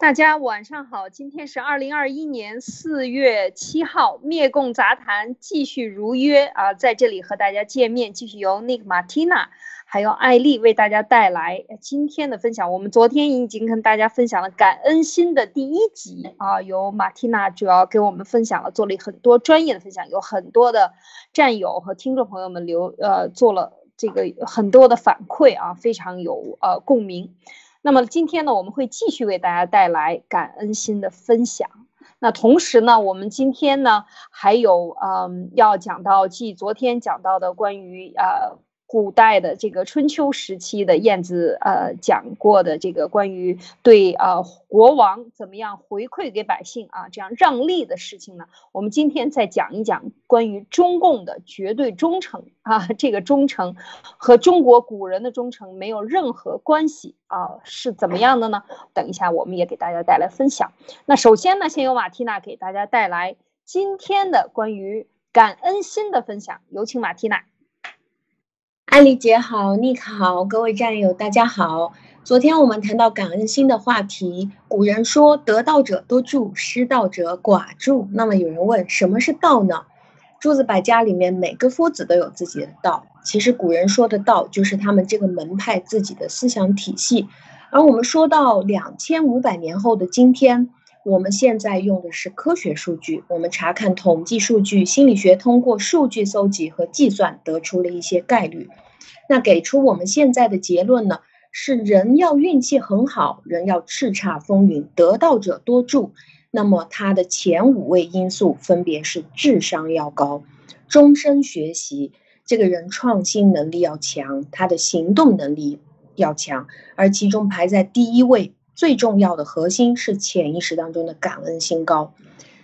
大家晚上好，今天是二零二一年四月七号，灭共杂谈继续如约啊，在这里和大家见面，继续由 Nick、Martina 还有艾丽为大家带来今天的分享。我们昨天已经跟大家分享了感恩心的第一集啊，由 Martina 主要给我们分享了，做了很多专业的分享，有很多的战友和听众朋友们留呃做了这个很多的反馈啊，非常有呃共鸣。那么今天呢，我们会继续为大家带来感恩心的分享。那同时呢，我们今天呢还有嗯要讲到，继昨天讲到的关于呃。古代的这个春秋时期的晏子，呃，讲过的这个关于对呃国王怎么样回馈给百姓啊，这样让利的事情呢，我们今天再讲一讲关于中共的绝对忠诚啊，这个忠诚和中国古人的忠诚没有任何关系啊，是怎么样的呢？等一下我们也给大家带来分享。那首先呢，先由马蒂娜给大家带来今天的关于感恩心的分享，有请马蒂娜。艾丽姐好，妮可好，各位战友大家好。昨天我们谈到感恩心的话题，古人说得道者多助，失道者寡助。那么有人问，什么是道呢？诸子百家里面每个夫子都有自己的道，其实古人说的道就是他们这个门派自己的思想体系。而我们说到两千五百年后的今天。我们现在用的是科学数据，我们查看统计数据，心理学通过数据搜集和计算得出了一些概率。那给出我们现在的结论呢？是人要运气很好，人要叱咤风云，得道者多助。那么它的前五位因素分别是：智商要高，终身学习，这个人创新能力要强，他的行动能力要强，而其中排在第一位。最重要的核心是潜意识当中的感恩心高。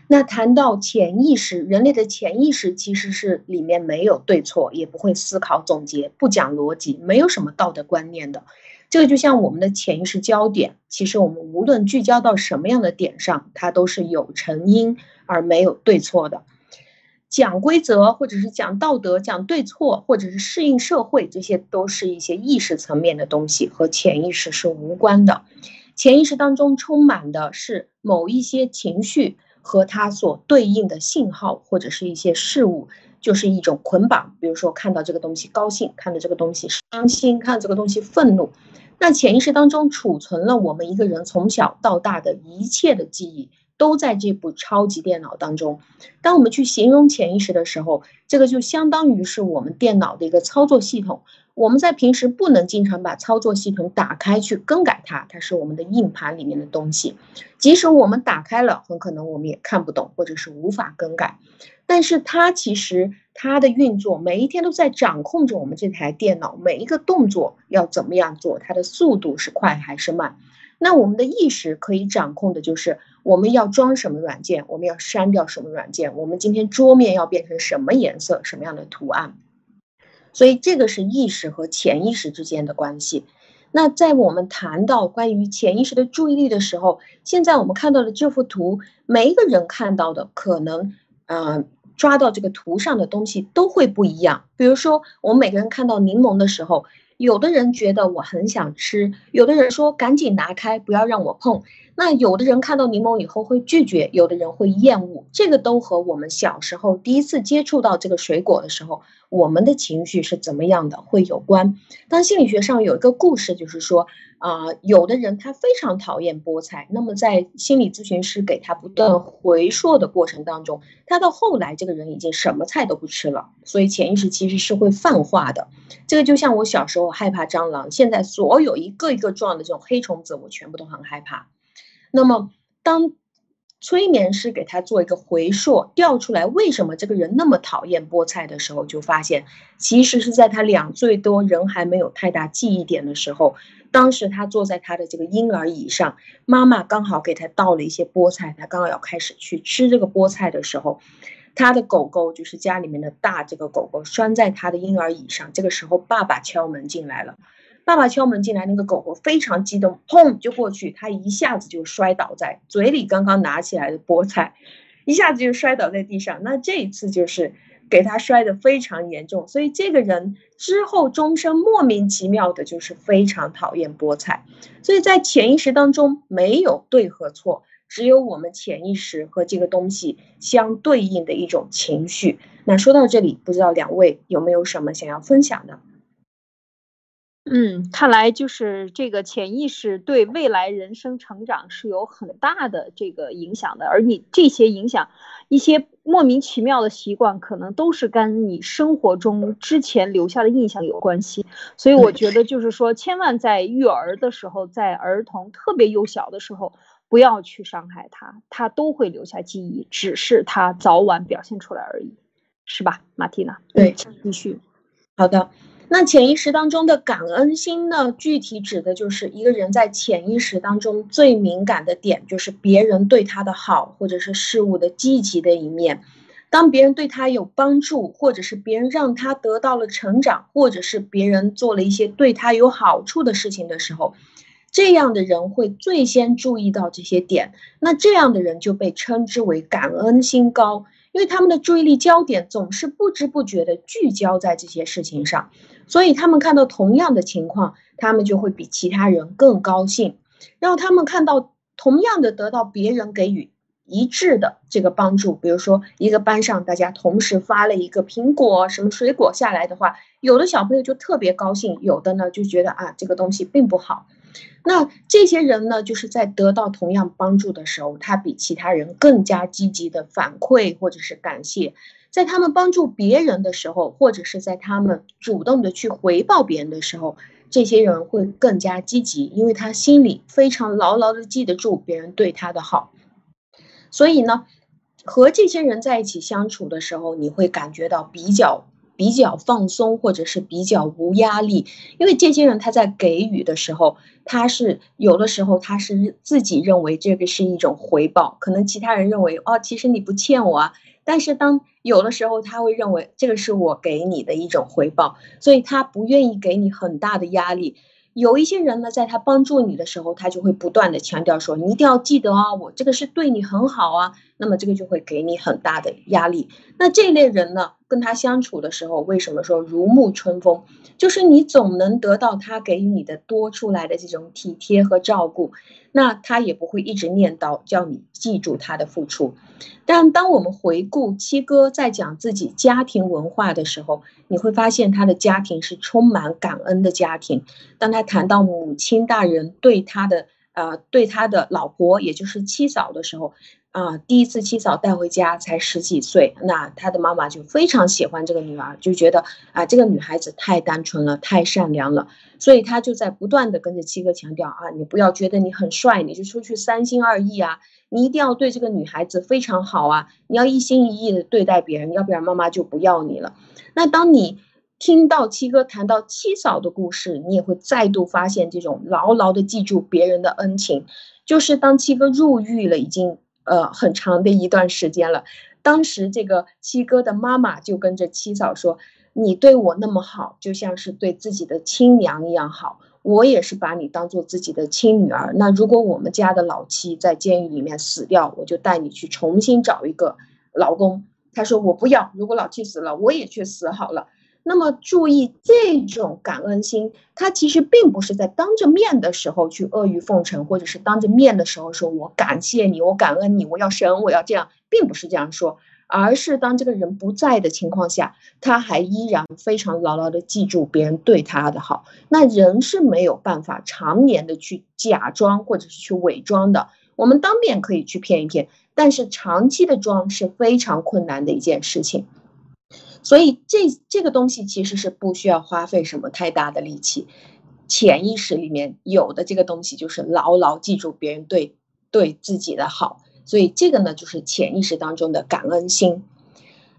那谈到潜意识，人类的潜意识其实是里面没有对错，也不会思考总结，不讲逻辑，没有什么道德观念的。这个就像我们的潜意识焦点，其实我们无论聚焦到什么样的点上，它都是有成因而没有对错的。讲规则，或者是讲道德、讲对错，或者是适应社会，这些都是一些意识层面的东西，和潜意识是无关的。潜意识当中充满的是某一些情绪和它所对应的信号，或者是一些事物，就是一种捆绑。比如说，看到这个东西高兴，看到这个东西伤心，看到这个东西愤怒。那潜意识当中储存了我们一个人从小到大的一切的记忆，都在这部超级电脑当中。当我们去形容潜意识的时候，这个就相当于是我们电脑的一个操作系统。我们在平时不能经常把操作系统打开去更改它，它是我们的硬盘里面的东西。即使我们打开了，很可能我们也看不懂，或者是无法更改。但是它其实它的运作每一天都在掌控着我们这台电脑每一个动作要怎么样做，它的速度是快还是慢。那我们的意识可以掌控的就是我们要装什么软件，我们要删掉什么软件，我们今天桌面要变成什么颜色、什么样的图案。所以这个是意识和潜意识之间的关系。那在我们谈到关于潜意识的注意力的时候，现在我们看到的这幅图，每一个人看到的可能，呃，抓到这个图上的东西都会不一样。比如说，我们每个人看到柠檬的时候，有的人觉得我很想吃，有的人说赶紧拿开，不要让我碰。那有的人看到柠檬以后会拒绝，有的人会厌恶，这个都和我们小时候第一次接触到这个水果的时候，我们的情绪是怎么样的会有关。但心理学上有一个故事，就是说，啊，有的人他非常讨厌菠菜，那么在心理咨询师给他不断回溯的过程当中，他到后来这个人已经什么菜都不吃了。所以潜意识其实是会泛化的。这个就像我小时候害怕蟑螂，现在所有一个一个撞的这种黑虫子，我全部都很害怕。那么，当催眠师给他做一个回溯，调出来为什么这个人那么讨厌菠菜的时候，就发现其实是在他两岁多，人还没有太大记忆点的时候，当时他坐在他的这个婴儿椅上，妈妈刚好给他倒了一些菠菜，他刚好要开始去吃这个菠菜的时候，他的狗狗就是家里面的大这个狗狗拴在他的婴儿椅上，这个时候爸爸敲门进来了。爸爸敲门进来，那个狗狗非常激动，砰就过去，它一下子就摔倒在嘴里刚刚拿起来的菠菜，一下子就摔倒在地上。那这一次就是给他摔得非常严重，所以这个人之后终生莫名其妙的就是非常讨厌菠菜。所以在潜意识当中没有对和错，只有我们潜意识和这个东西相对应的一种情绪。那说到这里，不知道两位有没有什么想要分享的？嗯，看来就是这个潜意识对未来人生成长是有很大的这个影响的，而你这些影响，一些莫名其妙的习惯，可能都是跟你生活中之前留下的印象有关系。所以我觉得就是说，千万在育儿的时候，在儿童特别幼小的时候，不要去伤害他，他都会留下记忆，只是他早晚表现出来而已，是吧，马蒂娜？对，继续。好的。那潜意识当中的感恩心呢？具体指的就是一个人在潜意识当中最敏感的点，就是别人对他的好，或者是事物的积极的一面。当别人对他有帮助，或者是别人让他得到了成长，或者是别人做了一些对他有好处的事情的时候，这样的人会最先注意到这些点。那这样的人就被称之为感恩心高，因为他们的注意力焦点总是不知不觉地聚焦在这些事情上。所以他们看到同样的情况，他们就会比其他人更高兴。然后他们看到同样的得到别人给予一致的这个帮助，比如说一个班上大家同时发了一个苹果什么水果下来的话，有的小朋友就特别高兴，有的呢就觉得啊这个东西并不好。那这些人呢，就是在得到同样帮助的时候，他比其他人更加积极的反馈或者是感谢。在他们帮助别人的时候，或者是在他们主动的去回报别人的时候，这些人会更加积极，因为他心里非常牢牢的记得住别人对他的好。所以呢，和这些人在一起相处的时候，你会感觉到比较比较放松，或者是比较无压力，因为这些人他在给予的时候，他是有的时候他是自己认为这个是一种回报，可能其他人认为哦，其实你不欠我啊。但是当有的时候他会认为这个是我给你的一种回报，所以他不愿意给你很大的压力。有一些人呢，在他帮助你的时候，他就会不断的强调说：“你一定要记得啊，我这个是对你很好啊。”那么这个就会给你很大的压力。那这类人呢，跟他相处的时候，为什么说如沐春风？就是你总能得到他给予你的多出来的这种体贴和照顾，那他也不会一直念叨叫你记住他的付出。但当我们回顾七哥在讲自己家庭文化的时候，你会发现他的家庭是充满感恩的家庭。当他谈到母亲大人对他的呃对他的老婆，也就是七嫂的时候。啊，第一次七嫂带回家才十几岁，那他的妈妈就非常喜欢这个女儿，就觉得啊，这个女孩子太单纯了，太善良了，所以他就在不断的跟着七哥强调啊，你不要觉得你很帅，你就出去三心二意啊，你一定要对这个女孩子非常好啊，你要一心一意的对待别人，要不然妈妈就不要你了。那当你听到七哥谈到七嫂的故事，你也会再度发现这种牢牢的记住别人的恩情，就是当七哥入狱了，已经。呃，很长的一段时间了。当时这个七哥的妈妈就跟着七嫂说：“你对我那么好，就像是对自己的亲娘一样好。我也是把你当做自己的亲女儿。那如果我们家的老七在监狱里面死掉，我就带你去重新找一个老公。”他说：“我不要，如果老七死了，我也去死好了。”那么注意这种感恩心，他其实并不是在当着面的时候去阿谀奉承，或者是当着面的时候说我感谢你，我感恩你，我要神，我要这样，并不是这样说，而是当这个人不在的情况下，他还依然非常牢牢的记住别人对他的好。那人是没有办法常年的去假装或者是去伪装的，我们当面可以去骗一骗，但是长期的装是非常困难的一件事情。所以这这个东西其实是不需要花费什么太大的力气，潜意识里面有的这个东西就是牢牢记住别人对对自己的好，所以这个呢就是潜意识当中的感恩心。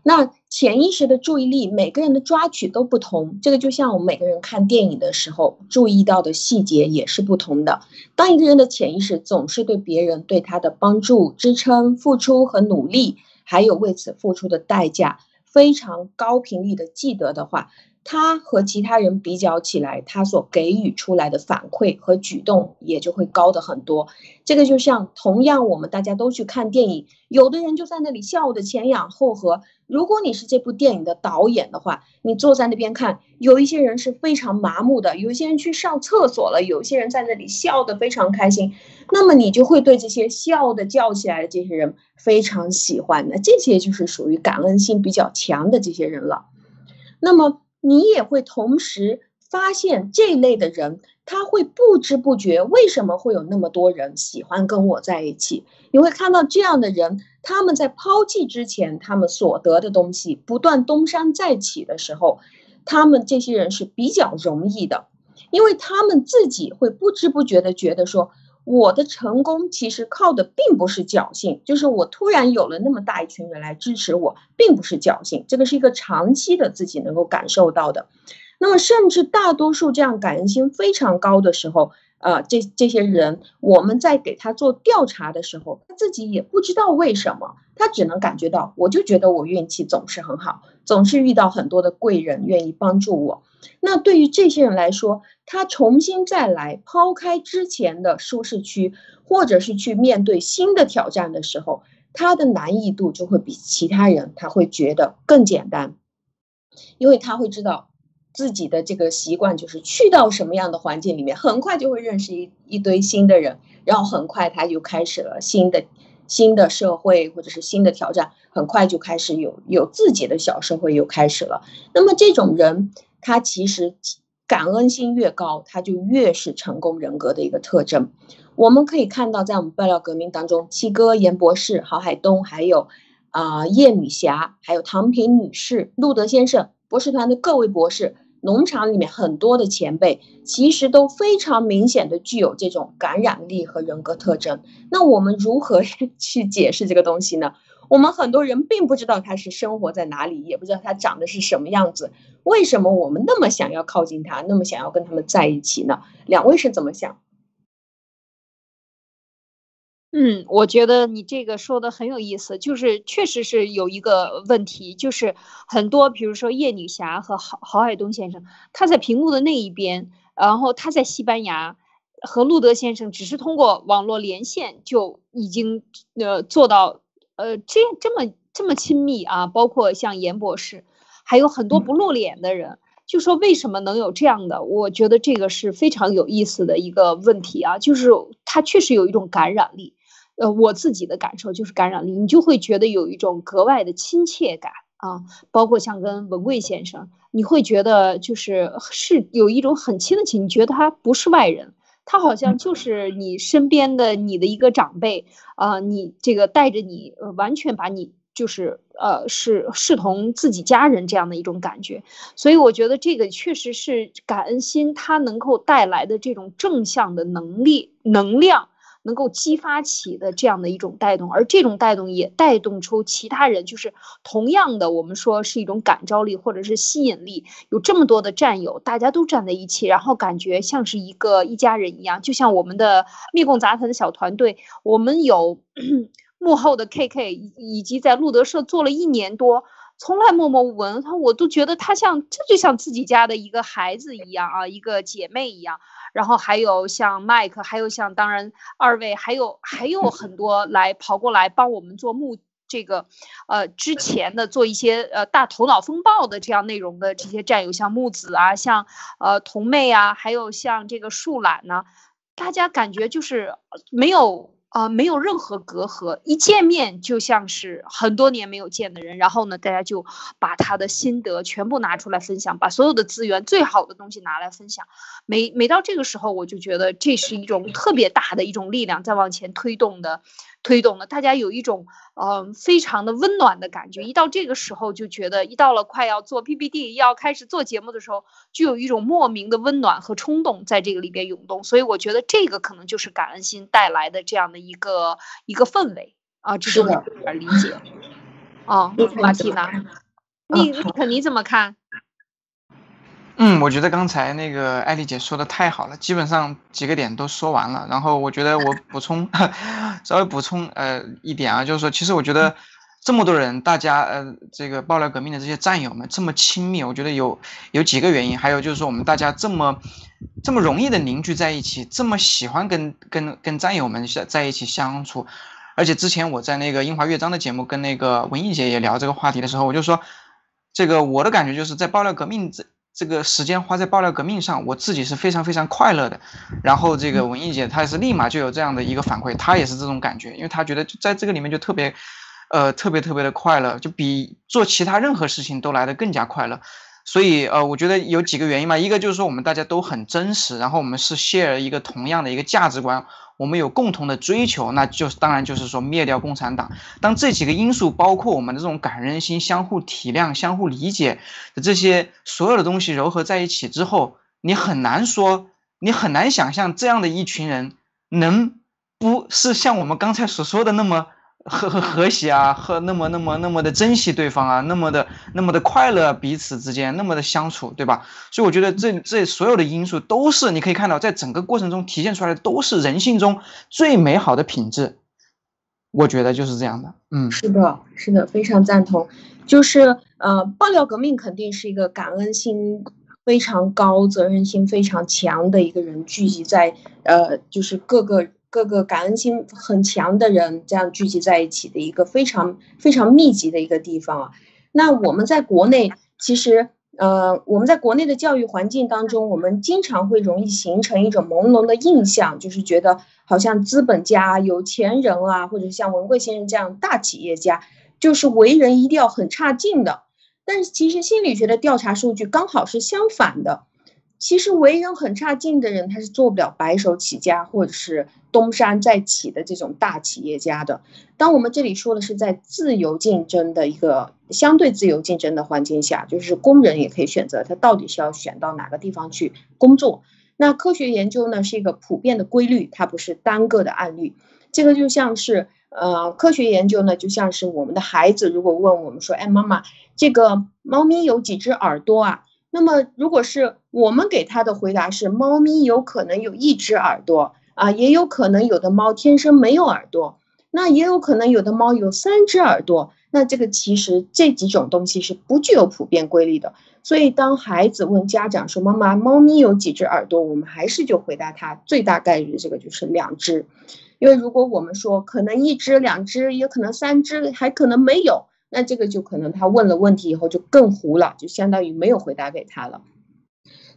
那潜意识的注意力，每个人的抓取都不同，这个就像我们每个人看电影的时候注意到的细节也是不同的。当一个人的潜意识总是对别人对他的帮助、支撑、付出和努力，还有为此付出的代价。非常高频率的记得的话，他和其他人比较起来，他所给予出来的反馈和举动也就会高的很多。这个就像同样，我们大家都去看电影，有的人就在那里笑得前仰后合。如果你是这部电影的导演的话，你坐在那边看，有一些人是非常麻木的，有些人去上厕所了，有些人在那里笑得非常开心，那么你就会对这些笑的叫起来的这些人非常喜欢的，这些就是属于感恩心比较强的这些人了。那么。你也会同时发现这类的人，他会不知不觉为什么会有那么多人喜欢跟我在一起？你会看到这样的人，他们在抛弃之前，他们所得的东西不断东山再起的时候，他们这些人是比较容易的，因为他们自己会不知不觉的觉得说。我的成功其实靠的并不是侥幸，就是我突然有了那么大一群人来支持我，并不是侥幸，这个是一个长期的自己能够感受到的。那么，甚至大多数这样感恩心非常高的时候，呃，这这些人，我们在给他做调查的时候，他自己也不知道为什么，他只能感觉到，我就觉得我运气总是很好，总是遇到很多的贵人愿意帮助我。那对于这些人来说，他重新再来，抛开之前的舒适区，或者是去面对新的挑战的时候，他的难易度就会比其他人他会觉得更简单，因为他会知道自己的这个习惯就是去到什么样的环境里面，很快就会认识一一堆新的人，然后很快他就开始了新的新的社会或者是新的挑战，很快就开始有有自己的小社会又开始了。那么这种人，他其实。感恩心越高，他就越是成功人格的一个特征。我们可以看到，在我们爆料革命当中，七哥、严博士、郝海东，还有啊叶女侠，还有唐平女士、路德先生，博士团的各位博士，农场里面很多的前辈，其实都非常明显的具有这种感染力和人格特征。那我们如何 去解释这个东西呢？我们很多人并不知道他是生活在哪里，也不知道他长得是什么样子。为什么我们那么想要靠近他，那么想要跟他们在一起呢？两位是怎么想？嗯，我觉得你这个说的很有意思，就是确实是有一个问题，就是很多，比如说叶女侠和郝郝海东先生，他在屏幕的那一边，然后他在西班牙，和路德先生只是通过网络连线就已经呃做到。呃，这这么这么亲密啊，包括像严博士，还有很多不露脸的人，就说为什么能有这样的？我觉得这个是非常有意思的一个问题啊，就是他确实有一种感染力。呃，我自己的感受就是感染力，你就会觉得有一种格外的亲切感啊，包括像跟文贵先生，你会觉得就是是有一种很亲的情，你觉得他不是外人。他好像就是你身边的你的一个长辈啊，你这个带着你，呃，完全把你就是呃是视同自己家人这样的一种感觉，所以我觉得这个确实是感恩心它能够带来的这种正向的能力能量。能够激发起的这样的一种带动，而这种带动也带动出其他人，就是同样的，我们说是一种感召力或者是吸引力。有这么多的战友，大家都站在一起，然后感觉像是一个一家人一样，就像我们的密共杂谈的小团队，我们有 幕后的 KK，以及在路德社做了一年多。从来默默无闻，他我都觉得他像，这就像自己家的一个孩子一样啊，一个姐妹一样。然后还有像麦克，还有像当然二位，还有还有很多来跑过来帮我们做木这个，呃，之前的做一些呃大头脑风暴的这样内容的这些战友，像木子啊，像呃童妹啊，还有像这个树懒呢，大家感觉就是没有。啊，没有任何隔阂，一见面就像是很多年没有见的人。然后呢，大家就把他的心得全部拿出来分享，把所有的资源、最好的东西拿来分享。每每到这个时候，我就觉得这是一种特别大的一种力量在往前推动的。推动了大家有一种嗯非常的温暖的感觉，一到这个时候就觉得，一到了快要做 PPT 要开始做节目的时候，就有一种莫名的温暖和冲动在这个里边涌动，所以我觉得这个可能就是感恩心带来的这样的一个一个氛围啊，这是我的理解。哦，马蒂娜，你你肯你怎么看？嗯，我觉得刚才那个艾丽姐说的太好了，基本上几个点都说完了。然后我觉得我补充，稍微补充呃一点啊，就是说，其实我觉得，这么多人，大家呃，这个爆料革命的这些战友们这么亲密，我觉得有有几个原因，还有就是说我们大家这么这么容易的凝聚在一起，这么喜欢跟跟跟战友们在在一起相处，而且之前我在那个英华乐章的节目跟那个文艺姐也聊这个话题的时候，我就说，这个我的感觉就是在爆料革命这这个时间花在爆料革命上，我自己是非常非常快乐的。然后这个文艺姐她也是立马就有这样的一个反馈，她也是这种感觉，因为她觉得在这个里面就特别。呃，特别特别的快乐，就比做其他任何事情都来得更加快乐。所以，呃，我觉得有几个原因嘛，一个就是说我们大家都很真实，然后我们是 share 一个同样的一个价值观，我们有共同的追求，那就是当然就是说灭掉共产党。当这几个因素包括我们的这种感人心、相互体谅、相互理解的这些所有的东西糅合在一起之后，你很难说，你很难想象这样的一群人能不是像我们刚才所说的那么。和和和谐啊，和那么那么那么的珍惜对方啊，那么的那么的快乐彼此之间那么的相处，对吧？所以我觉得这这所有的因素都是你可以看到，在整个过程中体现出来的都是人性中最美好的品质。我觉得就是这样的，嗯，是的，是的，非常赞同。就是呃，爆料革命肯定是一个感恩心非常高、责任心非常强的一个人聚集在呃，就是各个。各个感恩心很强的人这样聚集在一起的一个非常非常密集的一个地方啊。那我们在国内，其实呃，我们在国内的教育环境当中，我们经常会容易形成一种朦胧的印象，就是觉得好像资本家、有钱人啊，或者像文贵先生这样大企业家，就是为人一定要很差劲的。但是其实心理学的调查数据刚好是相反的。其实为人很差劲的人，他是做不了白手起家或者是东山再起的这种大企业家的。当我们这里说的是在自由竞争的一个相对自由竞争的环境下，就是工人也可以选择他到底是要选到哪个地方去工作。那科学研究呢是一个普遍的规律，它不是单个的案例。这个就像是呃，科学研究呢就像是我们的孩子如果问我们说，哎，妈妈，这个猫咪有几只耳朵啊？那么，如果是我们给他的回答是，猫咪有可能有一只耳朵啊，也有可能有的猫天生没有耳朵，那也有可能有的猫有三只耳朵，那这个其实这几种东西是不具有普遍规律的。所以，当孩子问家长说：“妈妈，猫咪有几只耳朵？”我们还是就回答他，最大概率这个就是两只，因为如果我们说可能一只、两只，也可能三只，还可能没有。那这个就可能他问了问题以后就更糊了，就相当于没有回答给他了。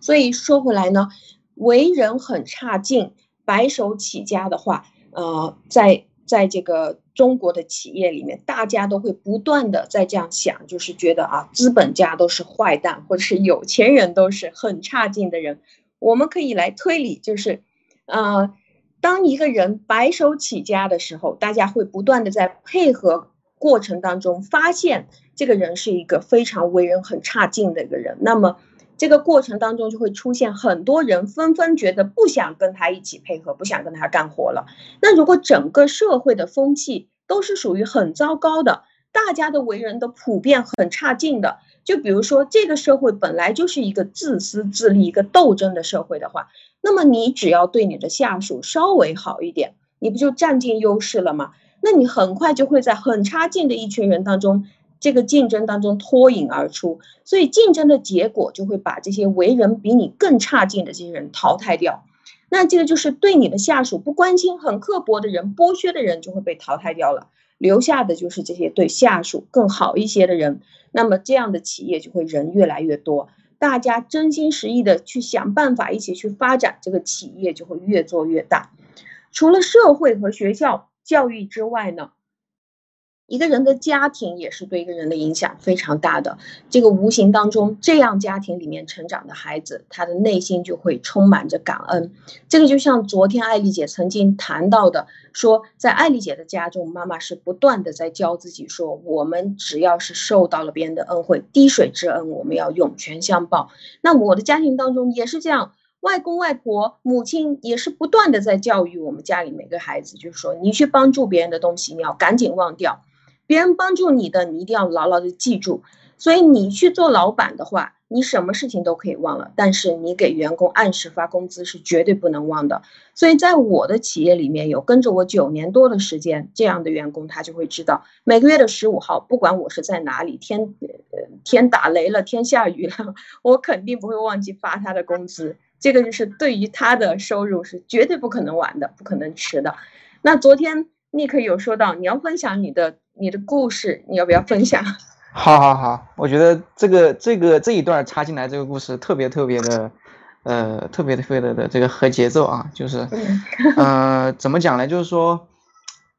所以说回来呢，为人很差劲、白手起家的话，呃，在在这个中国的企业里面，大家都会不断的在这样想，就是觉得啊，资本家都是坏蛋，或者是有钱人都是很差劲的人。我们可以来推理，就是，呃，当一个人白手起家的时候，大家会不断的在配合。过程当中发现这个人是一个非常为人很差劲的一个人，那么这个过程当中就会出现很多人纷纷觉得不想跟他一起配合，不想跟他干活了。那如果整个社会的风气都是属于很糟糕的，大家的为人都普遍很差劲的，就比如说这个社会本来就是一个自私自利、一个斗争的社会的话，那么你只要对你的下属稍微好一点，你不就占尽优势了吗？那你很快就会在很差劲的一群人当中，这个竞争当中脱颖而出，所以竞争的结果就会把这些为人比你更差劲的这些人淘汰掉。那这个就是对你的下属不关心、很刻薄的人、剥削的人就会被淘汰掉了，留下的就是这些对下属更好一些的人。那么这样的企业就会人越来越多，大家真心实意的去想办法一起去发展，这个企业就会越做越大。除了社会和学校。教育之外呢，一个人的家庭也是对一个人的影响非常大的。这个无形当中，这样家庭里面成长的孩子，他的内心就会充满着感恩。这个就像昨天艾丽姐曾经谈到的，说在艾丽姐的家中，妈妈是不断的在教自己说，我们只要是受到了别人的恩惠，滴水之恩，我们要涌泉相报。那我的家庭当中也是这样。外公外婆、母亲也是不断的在教育我们家里每个孩子，就是说，你去帮助别人的东西，你要赶紧忘掉；别人帮助你的，你一定要牢牢的记住。所以你去做老板的话，你什么事情都可以忘了，但是你给员工按时发工资是绝对不能忘的。所以在我的企业里面有跟着我九年多的时间这样的员工，他就会知道每个月的十五号，不管我是在哪里，天天打雷了，天下雨了，我肯定不会忘记发他的工资。这个就是对于他的收入是绝对不可能晚的，不可能迟的。那昨天 Nick 有说到你要分享你的你的故事，你要不要分享？好，好，好，我觉得这个这个这一段插进来这个故事特别特别的，呃，特别特别的的这个合节奏啊，就是，呃，怎么讲呢？就是说，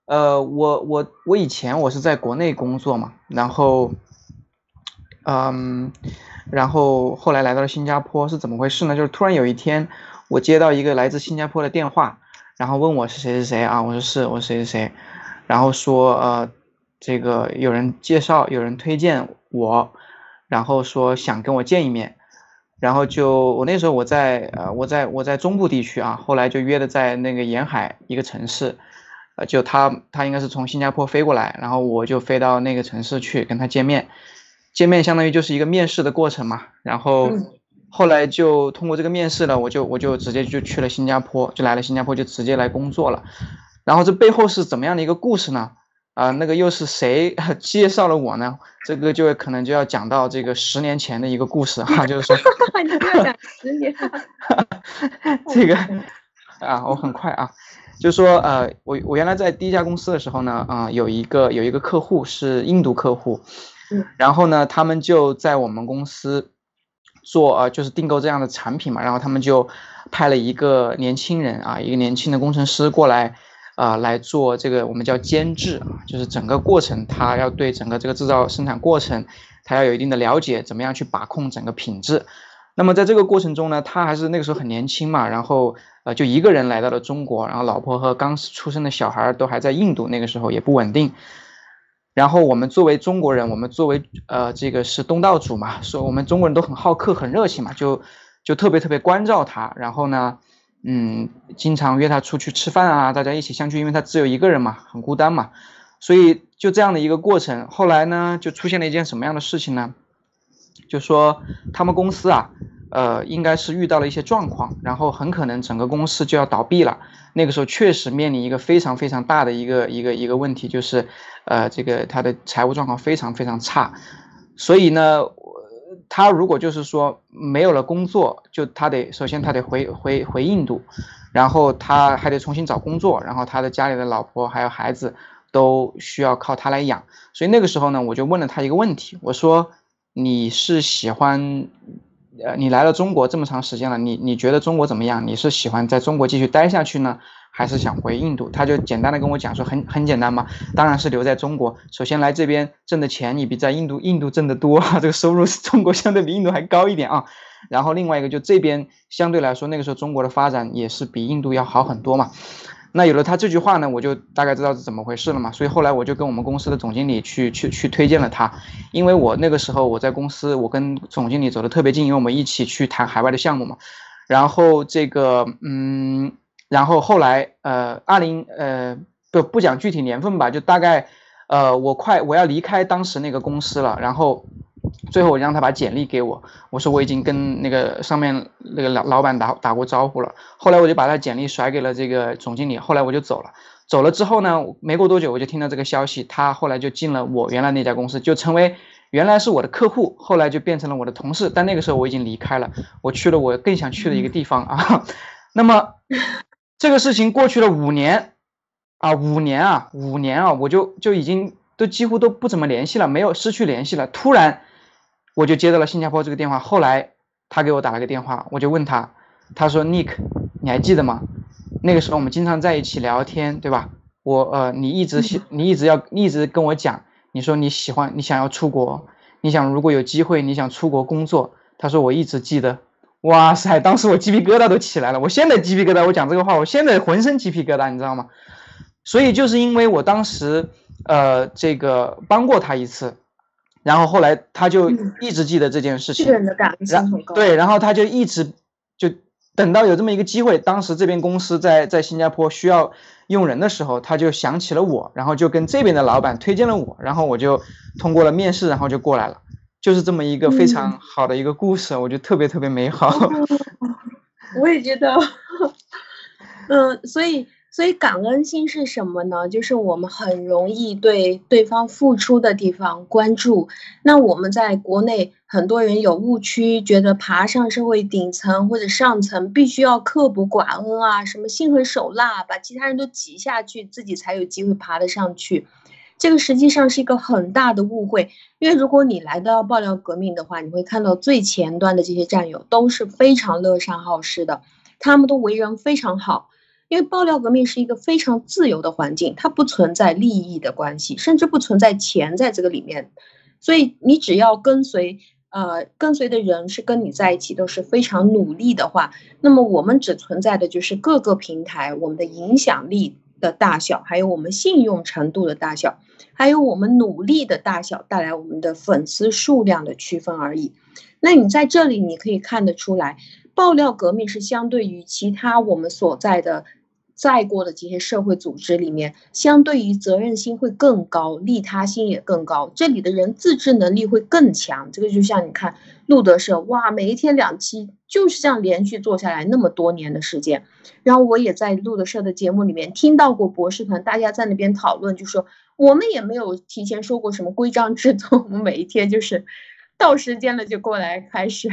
呃，我我我以前我是在国内工作嘛，然后，嗯，然后后来来到了新加坡，是怎么回事呢？就是突然有一天，我接到一个来自新加坡的电话，然后问我是谁谁谁啊？我说是，我谁谁谁，然后说呃。这个有人介绍，有人推荐我，然后说想跟我见一面，然后就我那时候我在呃我在我在中部地区啊，后来就约的在那个沿海一个城市，呃就他他应该是从新加坡飞过来，然后我就飞到那个城市去跟他见面，见面相当于就是一个面试的过程嘛，然后后来就通过这个面试了，我就我就直接就去了新加坡，就来了新加坡就直接来工作了，然后这背后是怎么样的一个故事呢？啊，那个又是谁 介绍了我呢？这个就可能就要讲到这个十年前的一个故事哈，就是说，你要讲十年，这个啊，我很快啊，就说呃，我我原来在第一家公司的时候呢，啊，有一个有一个客户是印度客户，嗯，然后呢，他们就在我们公司做呃，就是订购这样的产品嘛，然后他们就派了一个年轻人啊，一个年轻的工程师过来。啊，来做这个我们叫监制啊，就是整个过程，他要对整个这个制造生产过程，他要有一定的了解，怎么样去把控整个品质。那么在这个过程中呢，他还是那个时候很年轻嘛，然后呃就一个人来到了中国，然后老婆和刚出生的小孩都还在印度，那个时候也不稳定。然后我们作为中国人，我们作为呃这个是东道主嘛，说我们中国人都很好客、很热情嘛，就就特别特别关照他。然后呢？嗯，经常约他出去吃饭啊，大家一起相聚，因为他只有一个人嘛，很孤单嘛，所以就这样的一个过程。后来呢，就出现了一件什么样的事情呢？就说他们公司啊，呃，应该是遇到了一些状况，然后很可能整个公司就要倒闭了。那个时候确实面临一个非常非常大的一个一个一个问题，就是呃，这个他的财务状况非常非常差，所以呢。他如果就是说没有了工作，就他得首先他得回回回印度，然后他还得重新找工作，然后他的家里的老婆还有孩子都需要靠他来养。所以那个时候呢，我就问了他一个问题，我说你是喜欢，呃，你来了中国这么长时间了，你你觉得中国怎么样？你是喜欢在中国继续待下去呢？还是想回印度，他就简单的跟我讲说，很很简单嘛，当然是留在中国。首先来这边挣的钱，你比在印度印度挣的多，这个收入是中国相对比印度还高一点啊。然后另外一个就这边相对来说，那个时候中国的发展也是比印度要好很多嘛。那有了他这句话呢，我就大概知道是怎么回事了嘛。所以后来我就跟我们公司的总经理去去去推荐了他，因为我那个时候我在公司，我跟总经理走的特别近，因为我们一起去谈海外的项目嘛。然后这个嗯。然后后来，呃，二零，呃，不不讲具体年份吧，就大概，呃，我快我要离开当时那个公司了。然后，最后我让他把简历给我，我说我已经跟那个上面那个老老板打打过招呼了。后来我就把他简历甩给了这个总经理。后来我就走了。走了之后呢，没过多久我就听到这个消息，他后来就进了我原来那家公司，就成为原来是我的客户，后来就变成了我的同事。但那个时候我已经离开了，我去了我更想去的一个地方啊。那么。这个事情过去了五年，啊，五年啊，五年啊，我就就已经都几乎都不怎么联系了，没有失去联系了。突然，我就接到了新加坡这个电话。后来他给我打了个电话，我就问他，他说：“Nick，你还记得吗？那个时候我们经常在一起聊天，对吧？我呃，你一直喜，你一直要一直跟我讲，你说你喜欢，你想要出国，你想如果有机会，你想出国工作。”他说：“我一直记得。”哇塞！当时我鸡皮疙瘩都起来了。我现在鸡皮疙瘩，我讲这个话，我现在浑身鸡皮疙瘩，你知道吗？所以就是因为我当时，呃，这个帮过他一次，然后后来他就一直记得这件事情。人的感情很高。对，然后他就一直就等到有这么一个机会，当时这边公司在在新加坡需要用人的时候，他就想起了我，然后就跟这边的老板推荐了我，然后我就通过了面试，然后就过来了。就是这么一个非常好的一个故事，我觉得特别特别美好。我也觉得，嗯，所以。所以感恩心是什么呢？就是我们很容易对对方付出的地方关注。那我们在国内很多人有误区，觉得爬上社会顶层或者上层必须要刻薄寡恩啊，什么心狠手辣，把其他人都挤下去，自己才有机会爬得上去。这个实际上是一个很大的误会。因为如果你来到爆料革命的话，你会看到最前端的这些战友都是非常乐善好施的，他们都为人非常好。因为爆料革命是一个非常自由的环境，它不存在利益的关系，甚至不存在钱在这个里面，所以你只要跟随，呃，跟随的人是跟你在一起都是非常努力的话，那么我们只存在的就是各个平台我们的影响力的大小，还有我们信用程度的大小，还有我们努力的大小带来我们的粉丝数量的区分而已。那你在这里你可以看得出来，爆料革命是相对于其他我们所在的。在过的这些社会组织里面，相对于责任心会更高，利他心也更高。这里的人自制能力会更强。这个就像你看路德社，哇，每一天两期，就是这样连续做下来那么多年的时间。然后我也在路德社的节目里面听到过博士团，大家在那边讨论，就说我们也没有提前说过什么规章制度，我们每一天就是到时间了就过来开始。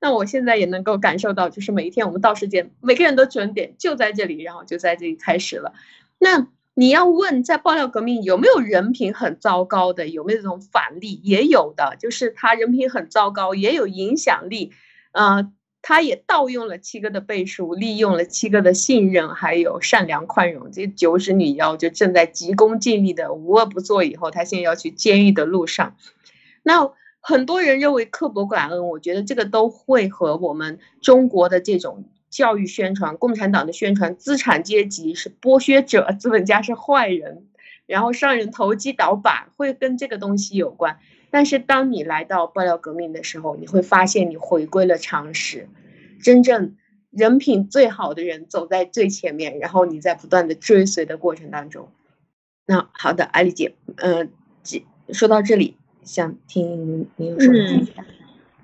那我现在也能够感受到，就是每一天我们到时间，每个人都准点就在这里，然后就在这里开始了。那你要问，在爆料革命有没有人品很糟糕的？有没有这种反例？也有的，就是他人品很糟糕，也有影响力。呃，他也盗用了七哥的背书，利用了七哥的信任，还有善良宽容。这九指女妖就正在急功近利的无恶不作。以后他现在要去监狱的路上，那。很多人认为刻薄感恩，我觉得这个都会和我们中国的这种教育宣传、共产党的宣传，资产阶级是剥削者，资本家是坏人，然后商人投机倒把，会跟这个东西有关。但是当你来到爆料革命的时候，你会发现你回归了常识，真正人品最好的人走在最前面，然后你在不断的追随的过程当中。那好的，艾丽姐，嗯，说到这里。想听你有什么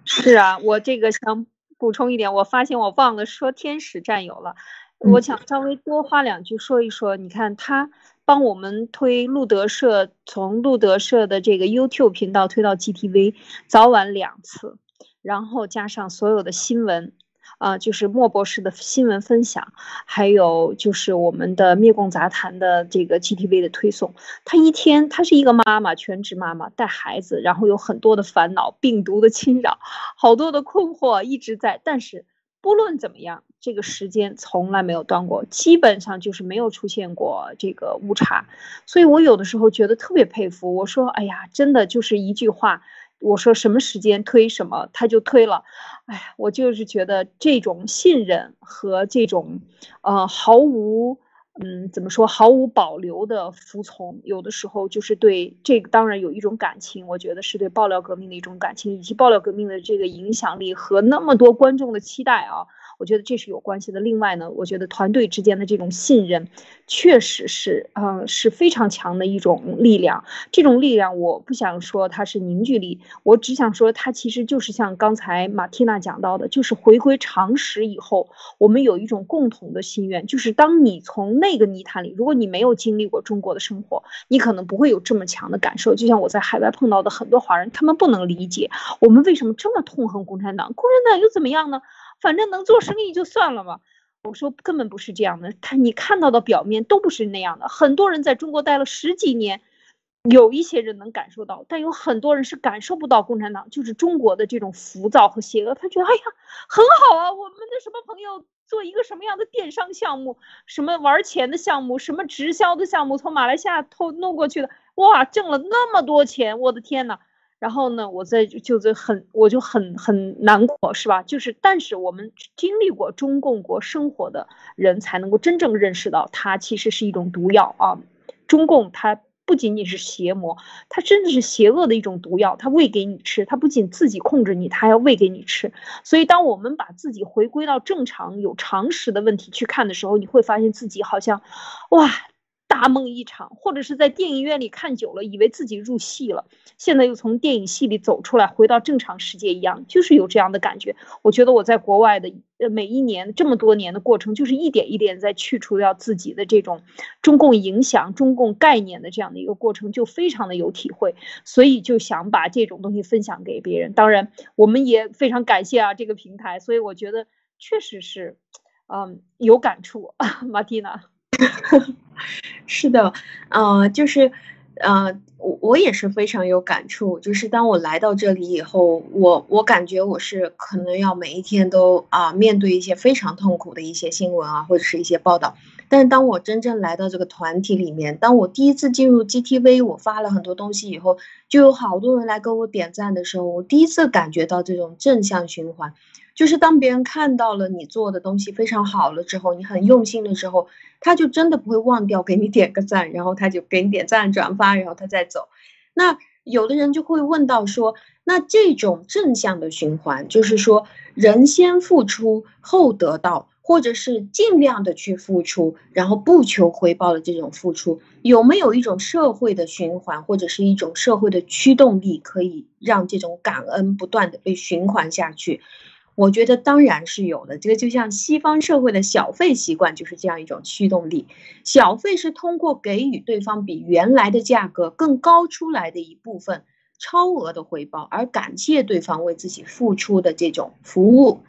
是啊，我这个想补充一点，我发现我忘了说天使战友了，我想稍微多花两句说一说。你看他帮我们推路德社，从路德社的这个 YouTube 频道推到 GTV，早晚两次，然后加上所有的新闻。啊，就是莫博士的新闻分享，还有就是我们的灭共杂谈的这个 GTV 的推送。她一天，她是一个妈妈，全职妈妈，带孩子，然后有很多的烦恼，病毒的侵扰，好多的困惑一直在。但是不论怎么样，这个时间从来没有断过，基本上就是没有出现过这个误差。所以我有的时候觉得特别佩服。我说，哎呀，真的就是一句话。我说什么时间推什么，他就推了。哎，我就是觉得这种信任和这种，呃，毫无，嗯，怎么说，毫无保留的服从，有的时候就是对这个，当然有一种感情，我觉得是对爆料革命的一种感情，以及爆料革命的这个影响力和那么多观众的期待啊。我觉得这是有关系的。另外呢，我觉得团队之间的这种信任，确实是，呃，是非常强的一种力量。这种力量，我不想说它是凝聚力，我只想说它其实就是像刚才马蒂娜讲到的，就是回归常识以后，我们有一种共同的心愿，就是当你从那个泥潭里，如果你没有经历过中国的生活，你可能不会有这么强的感受。就像我在海外碰到的很多华人，他们不能理解我们为什么这么痛恨共产党，共产党又怎么样呢？反正能做生意就算了嘛。我说根本不是这样的，他你看到的表面都不是那样的。很多人在中国待了十几年，有一些人能感受到，但有很多人是感受不到共产党就是中国的这种浮躁和邪恶。他觉得哎呀很好啊，我们的什么朋友做一个什么样的电商项目，什么玩钱的项目，什么直销的项目，从马来西亚偷弄过去的，哇，挣了那么多钱，我的天呐！然后呢，我在就在很，我就很很难过，是吧？就是，但是我们经历过中共国生活的人，才能够真正认识到，它其实是一种毒药啊！中共它不仅仅是邪魔，它真的是邪恶的一种毒药，它喂给你吃，它不仅自己控制你，它还要喂给你吃。所以，当我们把自己回归到正常、有常识的问题去看的时候，你会发现自己好像，哇！大梦一场，或者是在电影院里看久了，以为自己入戏了，现在又从电影戏里走出来，回到正常世界一样，就是有这样的感觉。我觉得我在国外的呃每一年这么多年的过程，就是一点一点在去除掉自己的这种中共影响、中共概念的这样的一个过程，就非常的有体会，所以就想把这种东西分享给别人。当然，我们也非常感谢啊这个平台，所以我觉得确实是，嗯，有感触，马蒂娜。是的，呃，就是，呃，我我也是非常有感触。就是当我来到这里以后，我我感觉我是可能要每一天都啊面对一些非常痛苦的一些新闻啊，或者是一些报道。但是当我真正来到这个团体里面，当我第一次进入 GTV，我发了很多东西以后，就有好多人来给我点赞的时候，我第一次感觉到这种正向循环。就是当别人看到了你做的东西非常好了之后，你很用心了之后，他就真的不会忘掉给你点个赞，然后他就给你点赞转发，然后他再走。那有的人就会问到说，那这种正向的循环，就是说人先付出后得到，或者是尽量的去付出，然后不求回报的这种付出，有没有一种社会的循环，或者是一种社会的驱动力，可以让这种感恩不断的被循环下去？我觉得当然是有的，这个就像西方社会的小费习惯就是这样一种驱动力。小费是通过给予对方比原来的价格更高出来的一部分超额的回报，而感谢对方为自己付出的这种服务，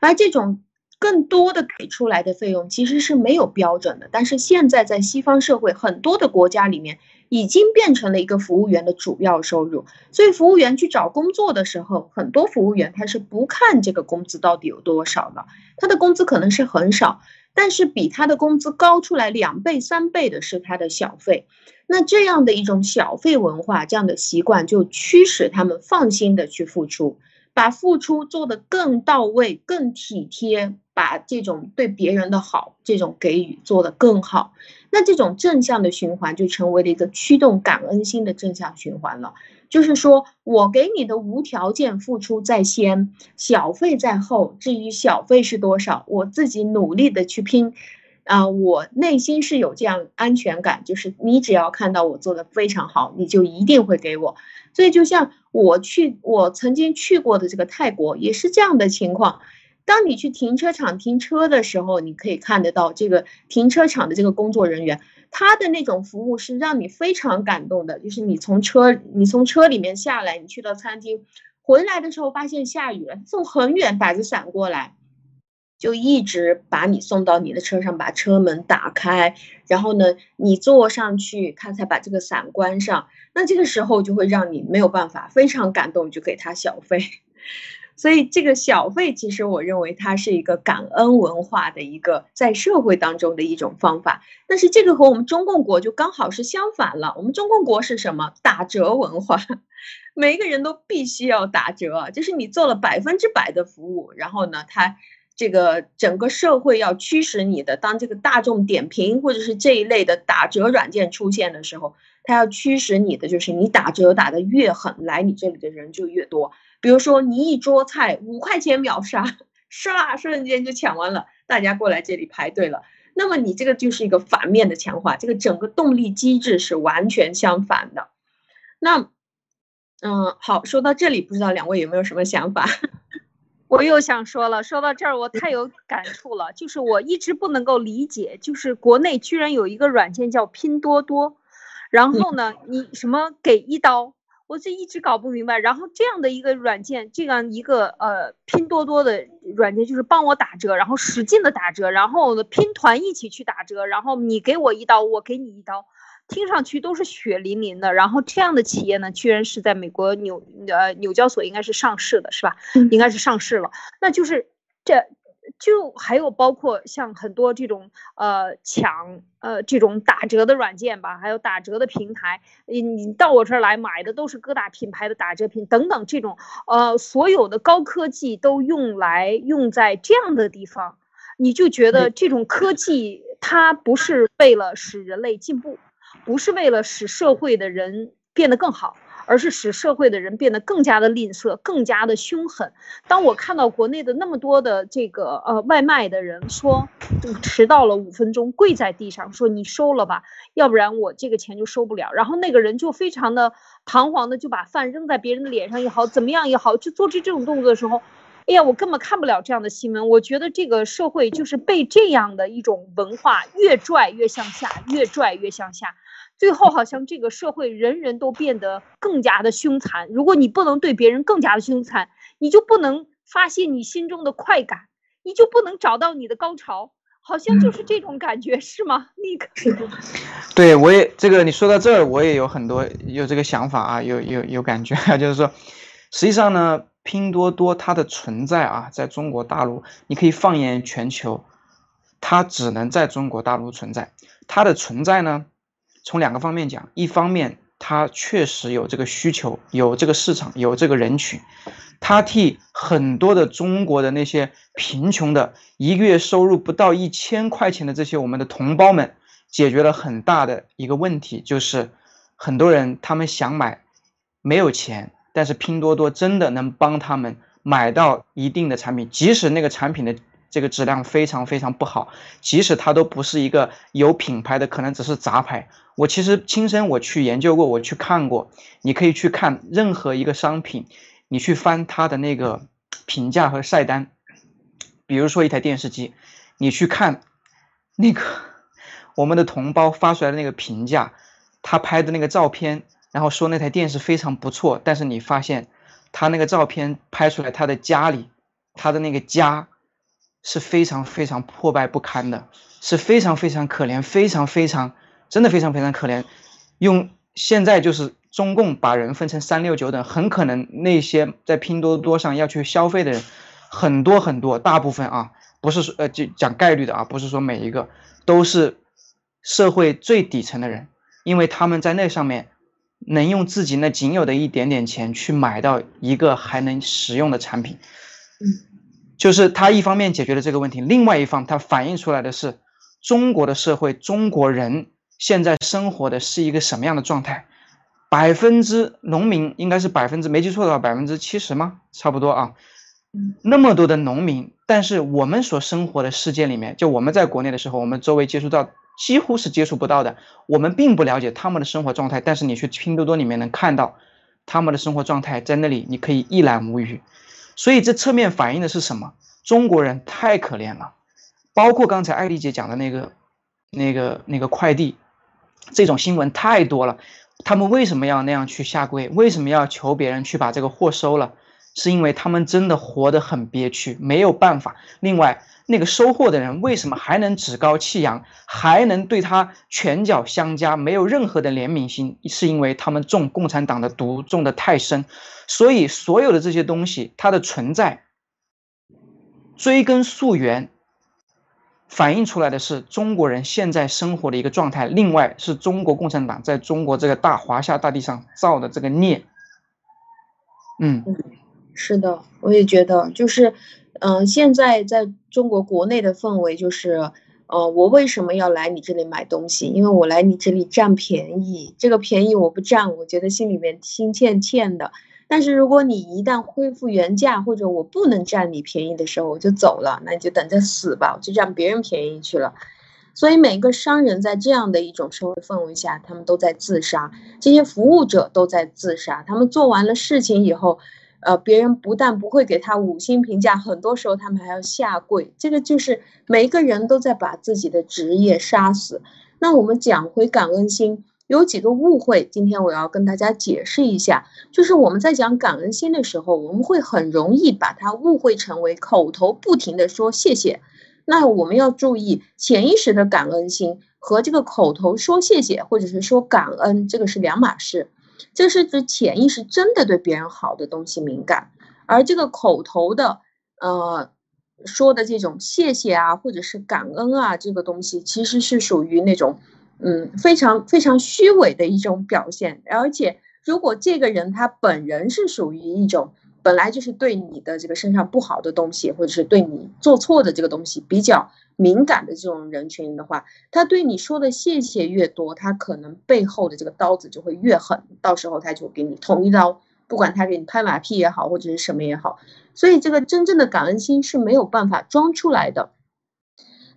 而这种。更多的给出来的费用其实是没有标准的，但是现在在西方社会很多的国家里面，已经变成了一个服务员的主要收入。所以服务员去找工作的时候，很多服务员他是不看这个工资到底有多少的，他的工资可能是很少，但是比他的工资高出来两倍三倍的是他的小费。那这样的一种小费文化，这样的习惯就驱使他们放心的去付出。把付出做得更到位、更体贴，把这种对别人的好、这种给予做得更好，那这种正向的循环就成为了一个驱动感恩心的正向循环了。就是说我给你的无条件付出在先，小费在后。至于小费是多少，我自己努力的去拼。啊，我内心是有这样安全感，就是你只要看到我做的非常好，你就一定会给我。所以就像我去，我曾经去过的这个泰国也是这样的情况。当你去停车场停车的时候，你可以看得到这个停车场的这个工作人员，他的那种服务是让你非常感动的。就是你从车，你从车里面下来，你去到餐厅，回来的时候发现下雨了，从很远打着伞过来。就一直把你送到你的车上，把车门打开，然后呢，你坐上去，他才把这个伞关上。那这个时候就会让你没有办法，非常感动，就给他小费。所以这个小费，其实我认为它是一个感恩文化的一个在社会当中的一种方法。但是这个和我们中共国就刚好是相反了。我们中共国是什么？打折文化，每一个人都必须要打折，就是你做了百分之百的服务，然后呢，他。这个整个社会要驱使你的，当这个大众点评或者是这一类的打折软件出现的时候，它要驱使你的就是你打折打得越狠，来你这里的人就越多。比如说你一桌菜五块钱秒杀，唰，瞬间就抢完了，大家过来这里排队了。那么你这个就是一个反面的强化，这个整个动力机制是完全相反的。那，嗯，好，说到这里，不知道两位有没有什么想法？我又想说了，说到这儿我太有感触了，就是我一直不能够理解，就是国内居然有一个软件叫拼多多，然后呢，你什么给一刀，我这一直搞不明白。然后这样的一个软件，这样一个呃拼多多的软件，就是帮我打折，然后使劲的打折，然后拼团一起去打折，然后你给我一刀，我给你一刀。听上去都是血淋淋的，然后这样的企业呢，居然是在美国纽呃纽交所应该是上市的，是吧？应该是上市了。那就是这就还有包括像很多这种呃抢呃这种打折的软件吧，还有打折的平台，你你到我这儿来买的都是各大品牌的打折品等等这种呃所有的高科技都用来用在这样的地方，你就觉得这种科技它不是为了使人类进步。不是为了使社会的人变得更好，而是使社会的人变得更加的吝啬，更加的凶狠。当我看到国内的那么多的这个呃外卖的人说迟到了五分钟，跪在地上说你收了吧，要不然我这个钱就收不了。然后那个人就非常的彷徨的就把饭扔在别人的脸上也好，怎么样也好，就做出这种动作的时候。哎呀，我根本看不了这样的新闻。我觉得这个社会就是被这样的一种文化越拽越向下，越拽越向下，最后好像这个社会人人都变得更加的凶残。如果你不能对别人更加的凶残，你就不能发泄你心中的快感，你就不能找到你的高潮，好像就是这种感觉，是吗？那个是的，对我也这个你说到这儿，我也有很多有这个想法啊，有有有感觉，就是说，实际上呢。拼多多它的存在啊，在中国大陆，你可以放眼全球，它只能在中国大陆存在。它的存在呢，从两个方面讲，一方面它确实有这个需求，有这个市场，有这个人群，它替很多的中国的那些贫穷的，一个月收入不到一千块钱的这些我们的同胞们，解决了很大的一个问题，就是很多人他们想买，没有钱。但是拼多多真的能帮他们买到一定的产品，即使那个产品的这个质量非常非常不好，即使它都不是一个有品牌的，可能只是杂牌。我其实亲身我去研究过，我去看过，你可以去看任何一个商品，你去翻它的那个评价和晒单。比如说一台电视机，你去看那个我们的同胞发出来的那个评价，他拍的那个照片。然后说那台电视非常不错，但是你发现他那个照片拍出来，他的家里，他的那个家是非常非常破败不堪的，是非常非常可怜，非常非常真的非常非常可怜。用现在就是中共把人分成三六九等，很可能那些在拼多多上要去消费的人很多很多，大部分啊，不是说呃就讲概率的啊，不是说每一个都是社会最底层的人，因为他们在那上面。能用自己那仅有的一点点钱去买到一个还能使用的产品，嗯，就是它一方面解决了这个问题，另外一方它反映出来的是中国的社会，中国人现在生活的是一个什么样的状态？百分之农民应该是百分之没记错的话百分之七十吗？差不多啊，嗯，那么多的农民，但是我们所生活的世界里面，就我们在国内的时候，我们周围接触到。几乎是接触不到的，我们并不了解他们的生活状态，但是你去拼多多里面能看到他们的生活状态，在那里你可以一览无余。所以这侧面反映的是什么？中国人太可怜了。包括刚才艾丽姐讲的那个、那个、那个快递，这种新闻太多了。他们为什么要那样去下跪？为什么要求别人去把这个货收了？是因为他们真的活得很憋屈，没有办法。另外，那个收货的人为什么还能趾高气扬，还能对他拳脚相加，没有任何的怜悯心？是因为他们中共产党的毒中的太深。所以，所有的这些东西，它的存在，追根溯源，反映出来的是中国人现在生活的一个状态。另外，是中国共产党在中国这个大华夏大地上造的这个孽。嗯。是的，我也觉得，就是，嗯，现在在中国国内的氛围就是，呃，我为什么要来你这里买东西？因为我来你这里占便宜，这个便宜我不占，我觉得心里面心欠欠的。但是如果你一旦恢复原价，或者我不能占你便宜的时候，我就走了，那你就等着死吧，我就占别人便宜去了。所以每个商人在这样的一种社会氛围下，他们都在自杀，这些服务者都在自杀，他们做完了事情以后。呃，别人不但不会给他五星评价，很多时候他们还要下跪。这个就是每一个人都在把自己的职业杀死。那我们讲回感恩心，有几个误会，今天我要跟大家解释一下。就是我们在讲感恩心的时候，我们会很容易把它误会成为口头不停的说谢谢。那我们要注意，潜意识的感恩心和这个口头说谢谢或者是说感恩，这个是两码事。这是指潜意识真的对别人好的东西敏感，而这个口头的，呃，说的这种谢谢啊，或者是感恩啊，这个东西其实是属于那种，嗯，非常非常虚伪的一种表现。而且，如果这个人他本人是属于一种本来就是对你的这个身上不好的东西，或者是对你做错的这个东西比较敏感的这种人群的话，他对你说的谢谢越多，他可能背后的这个刀子就会越狠，到时候他就给你捅一刀，不管他给你拍马屁也好，或者是什么也好。所以这个真正的感恩心是没有办法装出来的。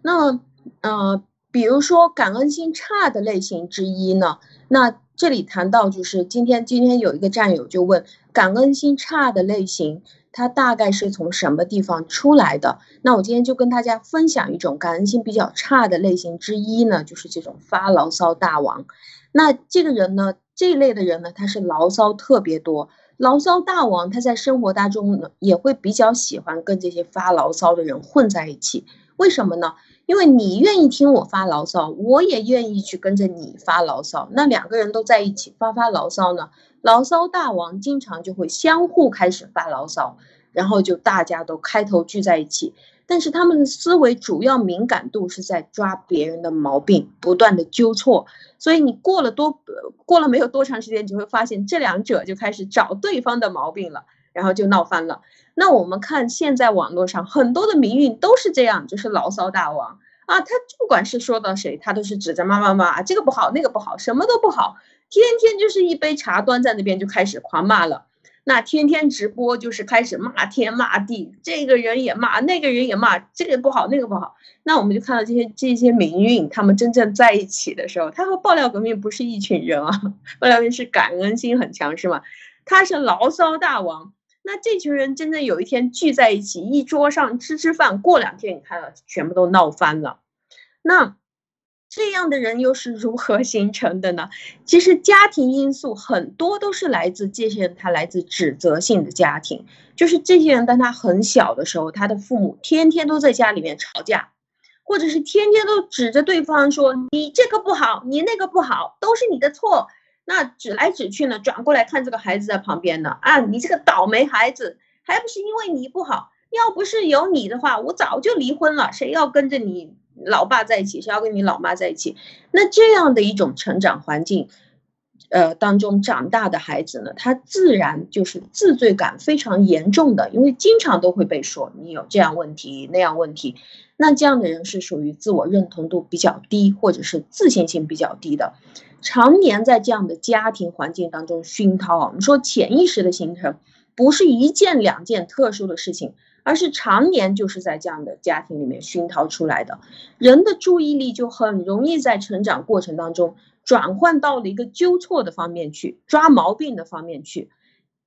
那，呃，比如说感恩心差的类型之一呢，那。这里谈到就是今天，今天有一个战友就问感恩心差的类型，它大概是从什么地方出来的？那我今天就跟大家分享一种感恩心比较差的类型之一呢，就是这种发牢骚大王。那这个人呢，这一类的人呢，他是牢骚特别多，牢骚大王，他在生活当中呢也会比较喜欢跟这些发牢骚的人混在一起。为什么呢？因为你愿意听我发牢骚，我也愿意去跟着你发牢骚。那两个人都在一起发发牢骚呢？牢骚大王经常就会相互开始发牢骚，然后就大家都开头聚在一起。但是他们的思维主要敏感度是在抓别人的毛病，不断的纠错。所以你过了多过了没有多长时间，你就会发现这两者就开始找对方的毛病了，然后就闹翻了。那我们看现在网络上很多的民运都是这样，就是牢骚大王啊，他不管是说到谁，他都是指着骂骂骂，这个不好，那个不好，什么都不好，天天就是一杯茶端在那边就开始狂骂了。那天天直播就是开始骂天骂地，这个人也骂，那个人也骂，这个不好，那个不好。那我们就看到这些这些民运，他们真正在一起的时候，他和爆料革命不是一群人啊，爆料革命是感恩心很强，是吗？他是牢骚大王。那这群人真正有一天聚在一起，一桌上吃吃饭，过两天你看到，全部都闹翻了。那这样的人又是如何形成的呢？其实家庭因素很多都是来自这些人，他来自指责性的家庭，就是这些人当他很小的时候，他的父母天天都在家里面吵架，或者是天天都指着对方说你这个不好，你那个不好，都是你的错。那指来指去呢？转过来看这个孩子在旁边呢。啊，你这个倒霉孩子，还不是因为你不好？要不是有你的话，我早就离婚了。谁要跟着你老爸在一起？谁要跟你老妈在一起？那这样的一种成长环境，呃，当中长大的孩子呢，他自然就是自罪感非常严重的，因为经常都会被说你有这样问题那样问题。那这样的人是属于自我认同度比较低，或者是自信心比较低的。常年在这样的家庭环境当中熏陶，我们说潜意识的形成不是一件两件特殊的事情，而是常年就是在这样的家庭里面熏陶出来的。人的注意力就很容易在成长过程当中转换到了一个纠错的方面去，抓毛病的方面去，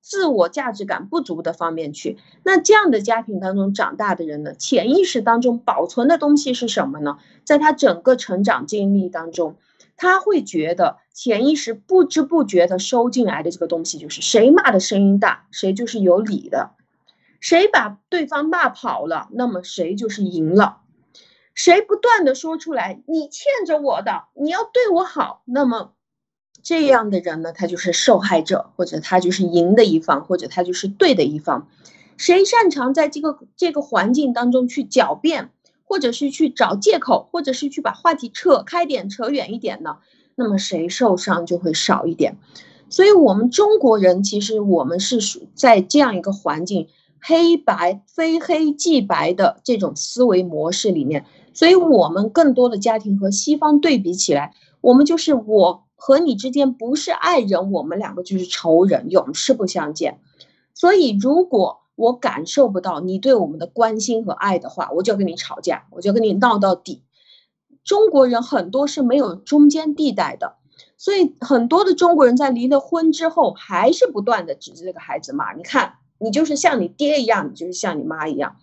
自我价值感不足的方面去。那这样的家庭当中长大的人呢，潜意识当中保存的东西是什么呢？在他整个成长经历当中。他会觉得潜意识不知不觉的收进来的这个东西，就是谁骂的声音大，谁就是有理的；谁把对方骂跑了，那么谁就是赢了；谁不断的说出来，你欠着我的，你要对我好，那么这样的人呢，他就是受害者，或者他就是赢的一方，或者他就是对的一方。谁擅长在这个这个环境当中去狡辩？或者是去找借口，或者是去把话题扯开点、扯远一点呢？那么谁受伤就会少一点。所以，我们中国人其实我们是属在这样一个环境，黑白非黑即白的这种思维模式里面。所以，我们更多的家庭和西方对比起来，我们就是我和你之间不是爱人，我们两个就是仇人，永世不相见。所以，如果我感受不到你对我们的关心和爱的话，我就要跟你吵架，我就要跟你闹到底。中国人很多是没有中间地带的，所以很多的中国人在离了婚之后，还是不断的指着这个孩子骂。你看，你就是像你爹一样，你就是像你妈一样。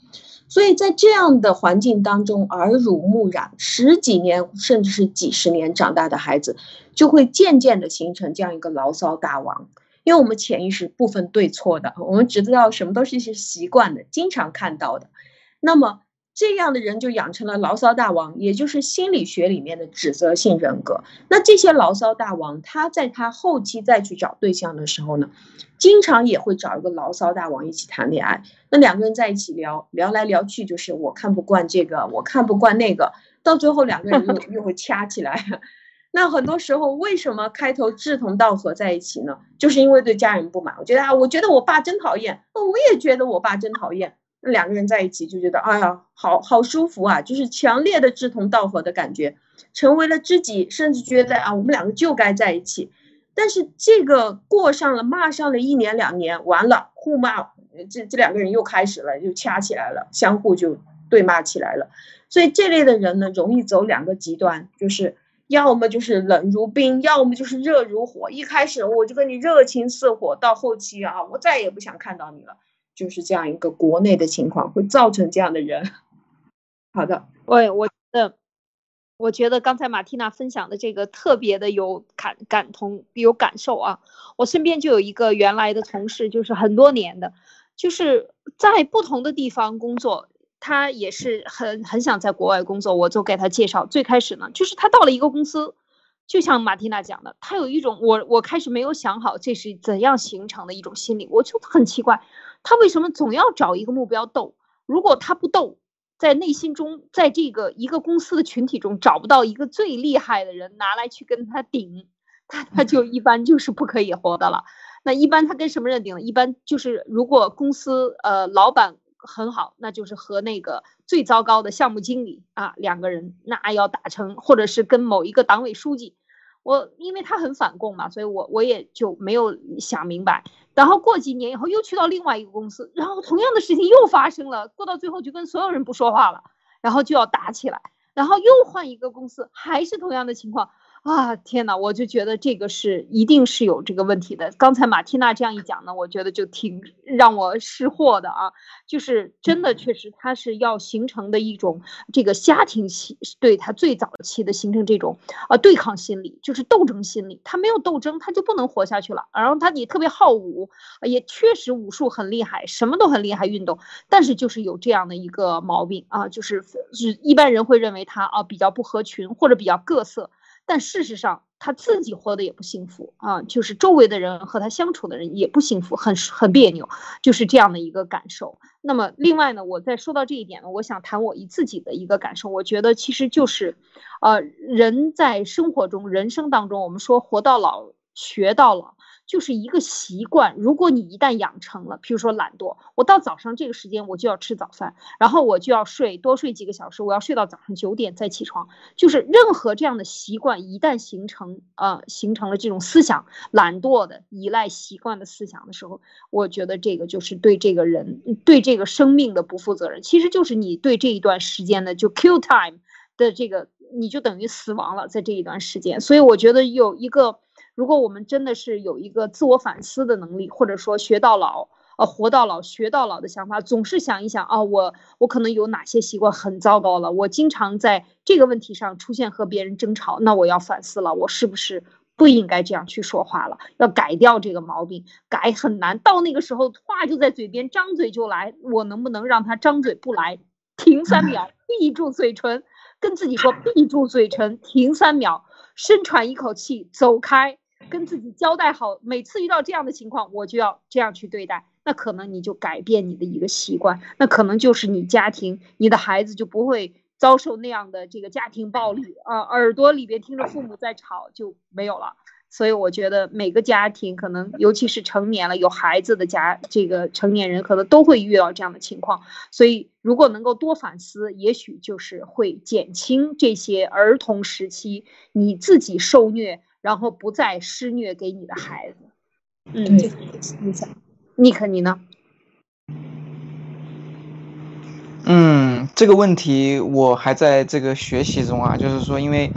所以在这样的环境当中，耳濡目染十几年甚至是几十年长大的孩子，就会渐渐的形成这样一个牢骚大王。因为我们潜意识不分对错的，我们只知道什么都是一些习惯的，经常看到的。那么这样的人就养成了牢骚大王，也就是心理学里面的指责性人格。那这些牢骚大王，他在他后期再去找对象的时候呢，经常也会找一个牢骚大王一起谈恋爱。那两个人在一起聊聊来聊去，就是我看不惯这个，我看不惯那个，到最后两个人又 又会掐起来。那很多时候为什么开头志同道合在一起呢？就是因为对家人不满。我觉得啊，我觉得我爸真讨厌，我也觉得我爸真讨厌。那两个人在一起就觉得，哎呀，好好舒服啊，就是强烈的志同道合的感觉，成为了知己，甚至觉得啊，我们两个就该在一起。但是这个过上了骂上了一年两年，完了互骂，这这两个人又开始了，就掐起来了，相互就对骂起来了。所以这类的人呢，容易走两个极端，就是要么就是冷如冰，要么就是热如火。一开始我就跟你热情似火，到后期啊，我再也不想看到你了。就是这样一个国内的情况，会造成这样的人。好的，我我觉得，我觉得刚才马蒂娜分享的这个特别的有感感同有感受啊。我身边就有一个原来的同事，就是很多年的，就是在不同的地方工作，他也是很很想在国外工作。我就给他介绍，最开始呢，就是他到了一个公司。就像马蒂娜讲的，他有一种我我开始没有想好这是怎样形成的一种心理，我就很奇怪，他为什么总要找一个目标斗？如果他不斗，在内心中，在这个一个公司的群体中找不到一个最厉害的人拿来去跟他顶，他他就一般就是不可以活的了。那一般他跟什么人顶？一般就是如果公司呃老板。很好，那就是和那个最糟糕的项目经理啊两个人，那要打成，或者是跟某一个党委书记，我因为他很反共嘛，所以我我也就没有想明白。然后过几年以后又去到另外一个公司，然后同样的事情又发生了，过到最后就跟所有人不说话了，然后就要打起来，然后又换一个公司，还是同样的情况。啊天哪！我就觉得这个是一定是有这个问题的。刚才马蒂娜这样一讲呢，我觉得就挺让我识货的啊。就是真的，确实他是要形成的一种这个家庭期，对他最早期的形成这种啊对抗心理，就是斗争心理。他没有斗争，他就不能活下去了。然后他也特别好武，也确实武术很厉害，什么都很厉害，运动。但是就是有这样的一个毛病啊，就是是一般人会认为他啊比较不合群或者比较各色。但事实上，他自己活得也不幸福啊，就是周围的人和他相处的人也不幸福，很很别扭，就是这样的一个感受。那么，另外呢，我在说到这一点呢，我想谈我一自己的一个感受，我觉得其实就是，呃，人在生活中、人生当中，我们说活到老，学到老。就是一个习惯，如果你一旦养成了，比如说懒惰，我到早上这个时间我就要吃早饭，然后我就要睡多睡几个小时，我要睡到早上九点再起床。就是任何这样的习惯一旦形成，呃，形成了这种思想懒惰的依赖习惯的思想的时候，我觉得这个就是对这个人对这个生命的不负责任。其实就是你对这一段时间的就 Q time 的这个，你就等于死亡了在这一段时间。所以我觉得有一个。如果我们真的是有一个自我反思的能力，或者说学到老，呃，活到老学到老的想法，总是想一想啊，我我可能有哪些习惯很糟糕了，我经常在这个问题上出现和别人争吵，那我要反思了，我是不是不应该这样去说话了？要改掉这个毛病，改很难，到那个时候话就在嘴边，张嘴就来，我能不能让他张嘴不来？停三秒，闭住嘴唇，跟自己说闭住嘴唇，停三秒，深喘一口气，走开。跟自己交代好，每次遇到这样的情况，我就要这样去对待。那可能你就改变你的一个习惯，那可能就是你家庭，你的孩子就不会遭受那样的这个家庭暴力啊，耳朵里边听着父母在吵就没有了。所以我觉得每个家庭可能，尤其是成年了有孩子的家，这个成年人可能都会遇到这样的情况。所以如果能够多反思，也许就是会减轻这些儿童时期你自己受虐。然后不再施虐给你的孩子，嗯，这个你想，尼克你呢？嗯，这个问题我还在这个学习中啊，就是说，因为，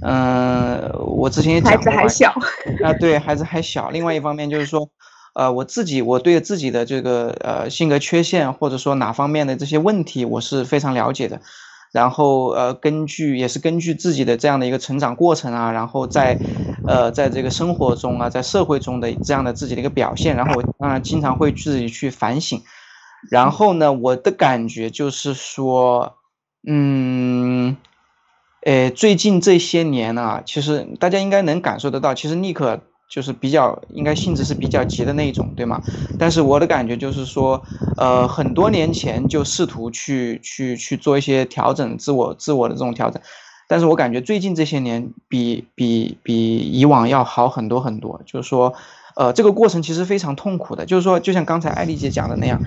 嗯，我之前也讲过，孩子还小啊，对孩子还小。另外一方面就是说，呃，我自己我对自己的这个呃性格缺陷或者说哪方面的这些问题，我是非常了解的。然后呃，根据也是根据自己的这样的一个成长过程啊，然后在，呃，在这个生活中啊，在社会中的这样的自己的一个表现，然后我当然经常会自己去反省。然后呢，我的感觉就是说，嗯，呃，最近这些年啊，其实大家应该能感受得到，其实尼克。就是比较应该性质是比较急的那一种，对吗？但是我的感觉就是说，呃，很多年前就试图去去去做一些调整，自我自我的这种调整，但是我感觉最近这些年比比比以往要好很多很多。就是说，呃，这个过程其实非常痛苦的。就是说，就像刚才艾丽姐讲的那样，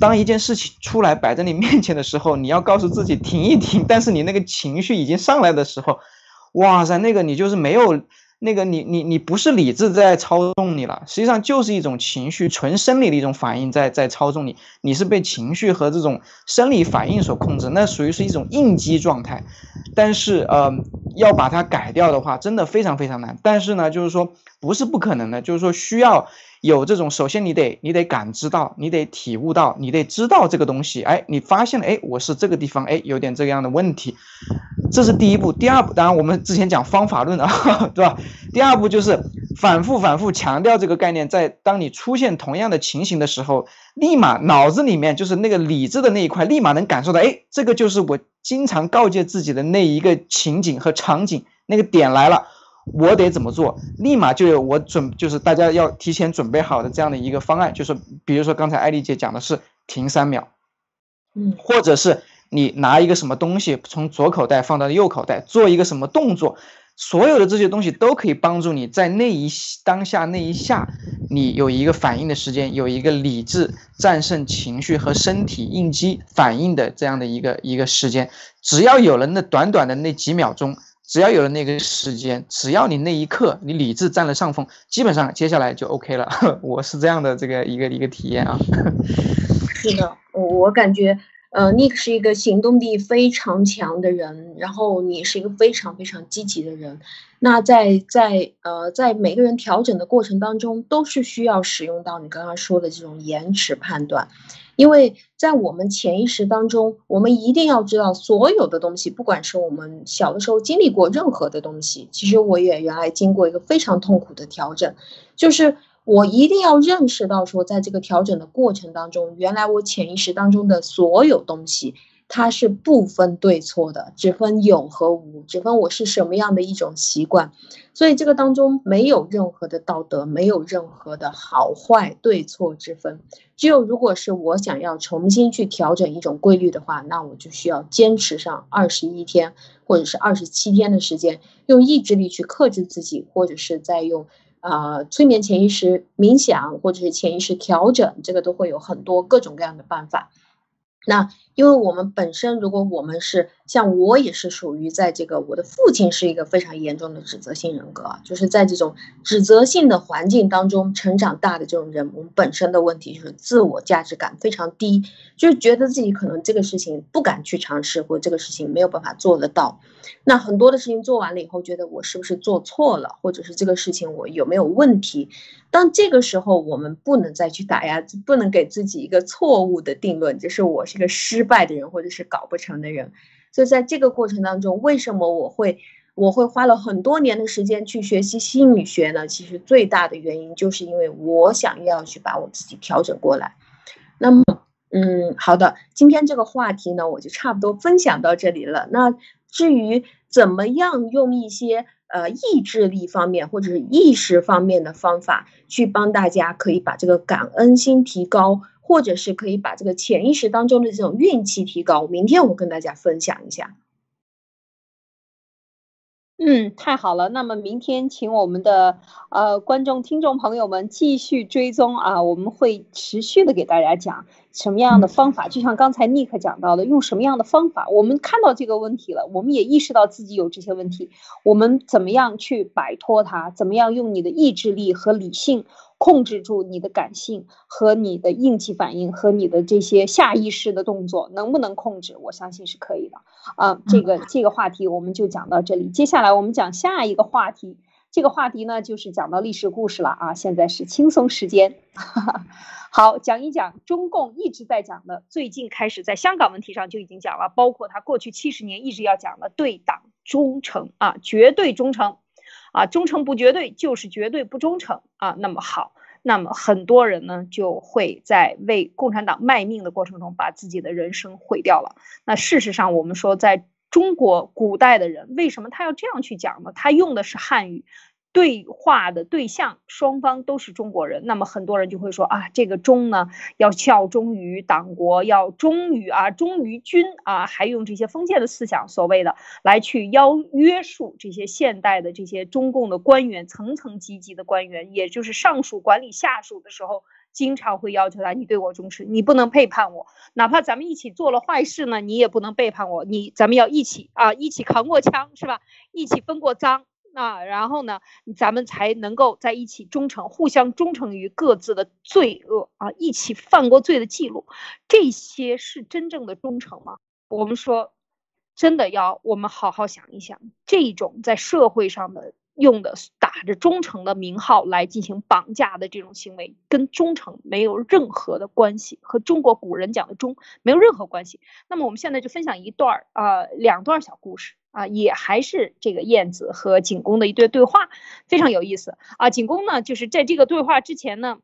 当一件事情出来摆在你面前的时候，你要告诉自己停一停，但是你那个情绪已经上来的时候，哇塞，那个你就是没有。那个你你你不是理智在操纵你了，实际上就是一种情绪，纯生理的一种反应在在操纵你，你是被情绪和这种生理反应所控制，那属于是一种应激状态。但是呃，要把它改掉的话，真的非常非常难。但是呢，就是说不是不可能的，就是说需要。有这种，首先你得你得感知到，你得体悟到，你得知道这个东西。哎，你发现了，哎，我是这个地方，哎，有点这样的问题，这是第一步。第二步，当然我们之前讲方法论啊，对吧？第二步就是反复反复强调这个概念，在当你出现同样的情形的时候，立马脑子里面就是那个理智的那一块，立马能感受到，哎，这个就是我经常告诫自己的那一个情景和场景，那个点来了。我得怎么做？立马就有我准，就是大家要提前准备好的这样的一个方案，就是比如说刚才艾丽姐讲的是停三秒，嗯，或者是你拿一个什么东西从左口袋放到右口袋，做一个什么动作，所有的这些东西都可以帮助你在那一当下那一下，你有一个反应的时间，有一个理智战胜情绪和身体应激反应的这样的一个一个时间，只要有了那短短的那几秒钟。只要有了那个时间，只要你那一刻你理智占了上风，基本上接下来就 OK 了。我是这样的这个一个一个体验啊。是的，我我感觉，呃，Nick 是一个行动力非常强的人，然后你是一个非常非常积极的人。那在在呃在每个人调整的过程当中，都是需要使用到你刚刚说的这种延迟判断。因为在我们潜意识当中，我们一定要知道所有的东西，不管是我们小的时候经历过任何的东西，其实我也原来经过一个非常痛苦的调整，就是我一定要认识到说，在这个调整的过程当中，原来我潜意识当中的所有东西。它是不分对错的，只分有和无，只分我是什么样的一种习惯，所以这个当中没有任何的道德，没有任何的好坏对错之分。只有如果是我想要重新去调整一种规律的话，那我就需要坚持上二十一天或者是二十七天的时间，用意志力去克制自己，或者是在用啊催眠潜意识、冥想或者是潜意识调整，这个都会有很多各种各样的办法。那因为我们本身，如果我们是像我也是属于在这个，我的父亲是一个非常严重的指责性人格，就是在这种指责性的环境当中成长大的这种人，我们本身的问题就是自我价值感非常低，就觉得自己可能这个事情不敢去尝试，或这个事情没有办法做得到。那很多的事情做完了以后，觉得我是不是做错了，或者是这个事情我有没有问题？当这个时候，我们不能再去打压，不能给自己一个错误的定论，就是我是个失败的人，或者是搞不成的人。所以在这个过程当中，为什么我会我会花了很多年的时间去学习心理学呢？其实最大的原因就是因为我想要去把我自己调整过来。那么，嗯，好的，今天这个话题呢，我就差不多分享到这里了。那至于怎么样用一些呃意志力方面或者是意识方面的方法去帮大家可以把这个感恩心提高，或者是可以把这个潜意识当中的这种运气提高，明天我跟大家分享一下。嗯，太好了。那么明天请我们的呃观众、听众朋友们继续追踪啊，我们会持续的给大家讲什么样的方法。就像刚才尼克讲到的，用什么样的方法，我们看到这个问题了，我们也意识到自己有这些问题，我们怎么样去摆脱它？怎么样用你的意志力和理性？控制住你的感性和你的应激反应和你的这些下意识的动作，能不能控制？我相信是可以的。啊，这个这个话题我们就讲到这里。接下来我们讲下一个话题，这个话题呢就是讲到历史故事了啊。现在是轻松时间，好，讲一讲中共一直在讲的，最近开始在香港问题上就已经讲了，包括他过去七十年一直要讲的对党忠诚啊，绝对忠诚。啊，忠诚不绝对就是绝对不忠诚啊。那么好，那么很多人呢就会在为共产党卖命的过程中，把自己的人生毁掉了。那事实上，我们说在中国古代的人，为什么他要这样去讲呢？他用的是汉语，对话的对象双方都是中国人，那么很多人就会说啊，这个忠呢要效忠于党国，要忠于啊忠于君啊，还用这些封建的思想，所谓的来去要约束这些现代的这些中共的官员，层层级级的官员，也就是上属管理下属的时候，经常会要求他，你对我忠实，你不能背叛我，哪怕咱们一起做了坏事呢，你也不能背叛我，你咱们要一起啊，一起扛过枪是吧？一起分过赃。那然后呢，咱们才能够在一起忠诚，互相忠诚于各自的罪恶啊，一起犯过罪的记录，这些是真正的忠诚吗？我们说，真的要我们好好想一想，这种在社会上的用的打着忠诚的名号来进行绑架的这种行为，跟忠诚没有任何的关系，和中国古人讲的忠没有任何关系。那么我们现在就分享一段儿啊，两段小故事。啊，也还是这个晏子和景公的一对对话，非常有意思啊。景公呢，就是在这个对话之前呢，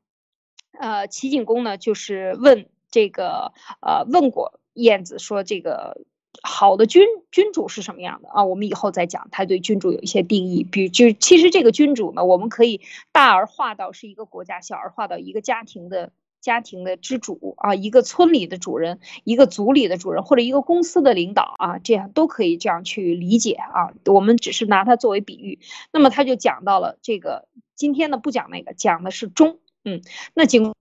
呃，齐景公呢，就是问这个呃问过晏子说，这个好的君君主是什么样的啊？我们以后再讲，他对君主有一些定义，比如就其实这个君主呢，我们可以大而化到是一个国家，小而化到一个家庭的。家庭的支主啊，一个村里的主人，一个族里的主人，或者一个公司的领导啊，这样都可以这样去理解啊。我们只是拿它作为比喻。那么他就讲到了这个，今天呢不讲那个，讲的是忠。嗯，那景说，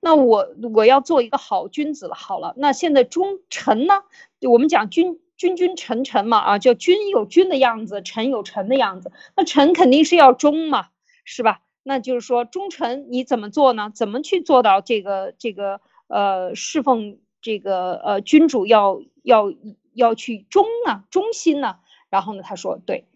那我我要做一个好君子了。好了，那现在忠臣呢？我们讲君君君臣臣嘛啊，叫君有君的样子，臣有臣的样子。那臣肯定是要忠嘛，是吧？那就是说，忠臣你怎么做呢？怎么去做到这个这个呃侍奉这个呃君主要要要去忠呢？忠心呢？然后呢，他说，对，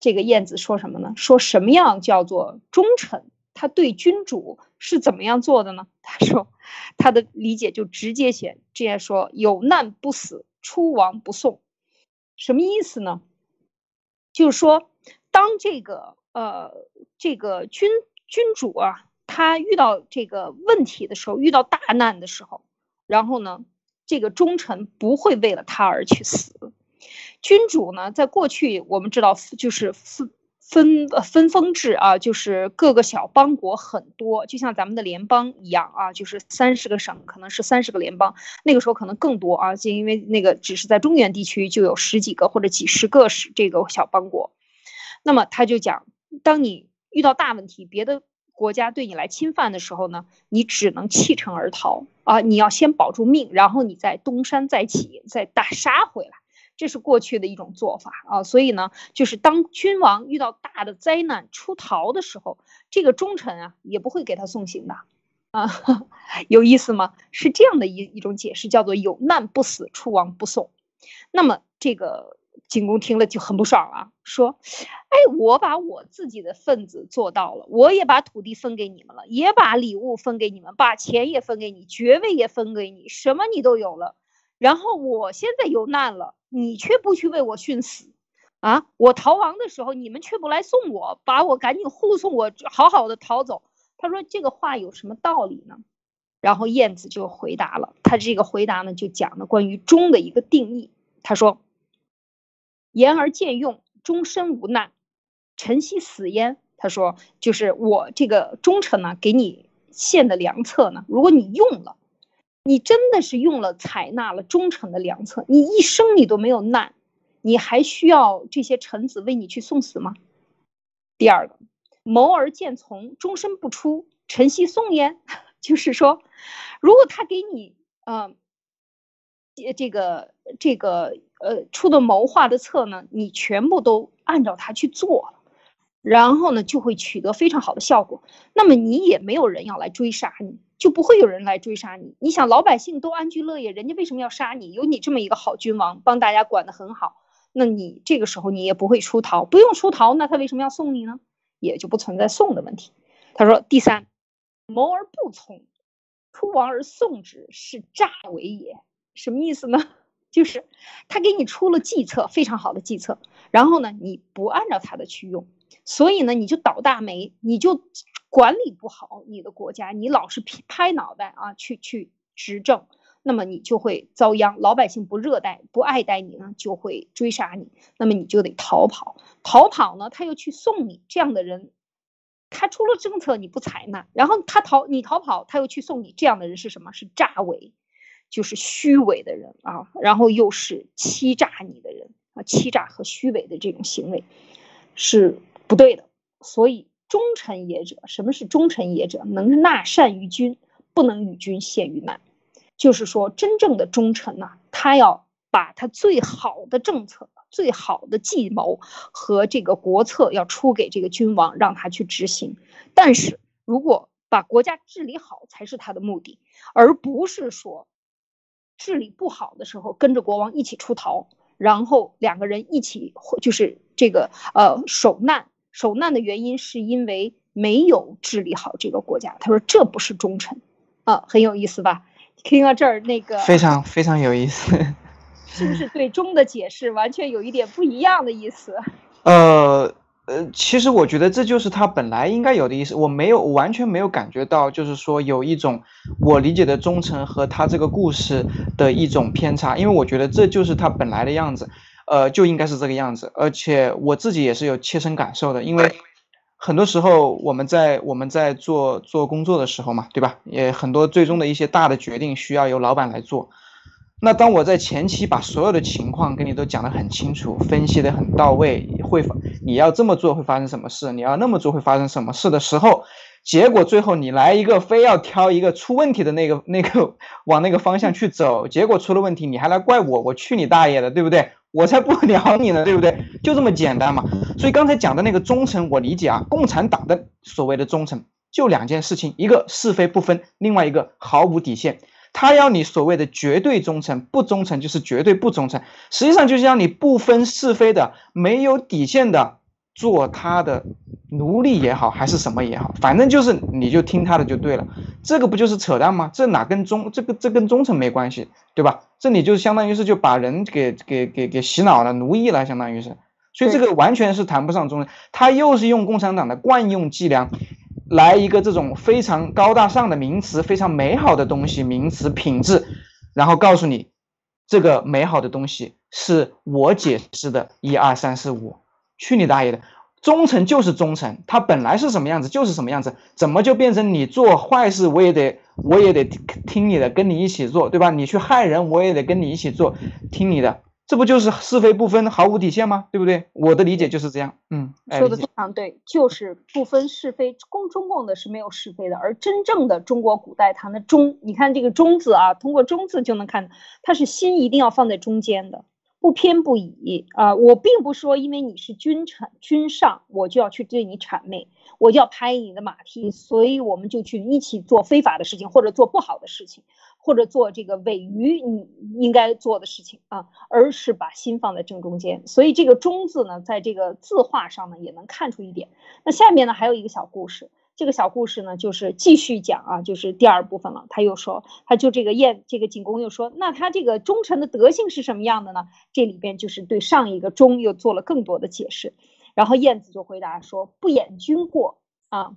这个晏子说什么呢？说什么样叫做忠臣？他对君主是怎么样做的呢？他说，他的理解就直接写这样说：有难不死，出亡不送。什么意思呢？就是说，当这个。呃，这个君君主啊，他遇到这个问题的时候，遇到大难的时候，然后呢，这个忠臣不会为了他而去死。君主呢，在过去我们知道就是分分分封制啊，就是各个小邦国很多，就像咱们的联邦一样啊，就是三十个省可能是三十个联邦，那个时候可能更多啊，就因为那个只是在中原地区就有十几个或者几十个是这个小邦国，那么他就讲。当你遇到大问题，别的国家对你来侵犯的时候呢，你只能弃城而逃啊！你要先保住命，然后你再东山再起，再打杀回来，这是过去的一种做法啊。所以呢，就是当君王遇到大的灾难出逃的时候，这个忠臣啊也不会给他送行的啊，有意思吗？是这样的一一种解释，叫做有难不死，出亡不送。那么这个。景公听了就很不爽了，说：“哎，我把我自己的份子做到了，我也把土地分给你们了，也把礼物分给你们，把钱也分给你，爵位也分给你，什么你都有了。然后我现在有难了，你却不去为我殉死，啊！我逃亡的时候，你们却不来送我，把我赶紧护送我好好的逃走。”他说：“这个话有什么道理呢？”然后晏子就回答了，他这个回答呢，就讲了关于忠的一个定义。他说。言而见用，终身无难。臣兮死焉。他说：“就是我这个忠臣呢，给你献的良策呢，如果你用了，你真的是用了，采纳了忠臣的良策，你一生你都没有难，你还需要这些臣子为你去送死吗？”第二个，谋而见从，终身不出。臣兮送焉。就是说，如果他给你，嗯。这个这个呃出的谋划的策呢，你全部都按照他去做，然后呢就会取得非常好的效果。那么你也没有人要来追杀你，就不会有人来追杀你。你想老百姓都安居乐业，人家为什么要杀你？有你这么一个好君王，帮大家管得很好，那你这个时候你也不会出逃，不用出逃，那他为什么要送你呢？也就不存在送的问题。他说第三，谋而不从，出王而送之，是诈为也。什么意思呢？就是他给你出了计策，非常好的计策，然后呢，你不按照他的去用，所以呢，你就倒大霉，你就管理不好你的国家，你老是拍脑袋啊，去去执政，那么你就会遭殃，老百姓不热待、不爱戴你呢，就会追杀你，那么你就得逃跑。逃跑呢，他又去送你这样的人，他出了政策你不采纳，然后他逃你逃跑，他又去送你这样的人是什么？是诈伪，就是虚伪的人啊，然后又是欺诈你的人啊，欺诈和虚伪的这种行为是不对的。所以忠臣也者，什么是忠臣也者？能纳善于君，不能与君陷于难。就是说，真正的忠臣呐，他要把他最好的政策。最好的计谋和这个国策要出给这个君王，让他去执行。但是如果把国家治理好才是他的目的，而不是说治理不好的时候跟着国王一起出逃，然后两个人一起就是这个呃受难。受难的原因是因为没有治理好这个国家。他说这不是忠臣啊，很有意思吧？听到这儿，那个非常非常有意思。是不是对“忠”的解释完全有一点不一样的意思？呃呃，其实我觉得这就是他本来应该有的意思。我没有完全没有感觉到，就是说有一种我理解的忠诚和他这个故事的一种偏差，因为我觉得这就是他本来的样子，呃，就应该是这个样子。而且我自己也是有切身感受的，因为很多时候我们在我们在做做工作的时候嘛，对吧？也很多最终的一些大的决定需要由老板来做。那当我在前期把所有的情况跟你都讲得很清楚，分析得很到位，会你要这么做会发生什么事，你要那么做会发生什么事的时候，结果最后你来一个非要挑一个出问题的那个那个往那个方向去走，结果出了问题，你还来怪我，我去你大爷的，对不对？我才不鸟你呢，对不对？就这么简单嘛。所以刚才讲的那个忠诚，我理解啊，共产党的所谓的忠诚就两件事情，一个是非不分，另外一个毫无底线。他要你所谓的绝对忠诚，不忠诚就是绝对不忠诚。实际上就是让你不分是非的、没有底线的做他的奴隶也好，还是什么也好，反正就是你就听他的就对了。这个不就是扯淡吗？这哪跟忠这个这跟忠诚没关系，对吧？这你就相当于是就把人给给给给洗脑了、奴役了，相当于是。所以这个完全是谈不上忠诚。他又是用共产党的惯用伎俩。来一个这种非常高大上的名词，非常美好的东西，名词品质，然后告诉你，这个美好的东西是我解释的，一二三四五，去你大爷的！忠诚就是忠诚，它本来是什么样子就是什么样子，怎么就变成你做坏事我也得我也得听你的，跟你一起做，对吧？你去害人我也得跟你一起做，听你的。这不就是是非不分、毫无底线吗？对不对？我的理解就是这样。嗯，说的非常对，就是不分是非。共中共的是没有是非的，而真正的中国古代谈的中，你看这个中字啊，通过中字就能看，它是心一定要放在中间的。不偏不倚啊！我并不说，因为你是君臣君上，我就要去对你谄媚，我就要拍你的马屁，所以我们就去一起做非法的事情，或者做不好的事情，或者做这个违于你应该做的事情啊，而是把心放在正中间。所以这个“忠”字呢，在这个字画上呢，也能看出一点。那下面呢，还有一个小故事。这个小故事呢，就是继续讲啊，就是第二部分了。他又说，他就这个燕，这个景公又说，那他这个忠臣的德性是什么样的呢？这里边就是对上一个忠又做了更多的解释。然后燕子就回答说，不掩君过啊，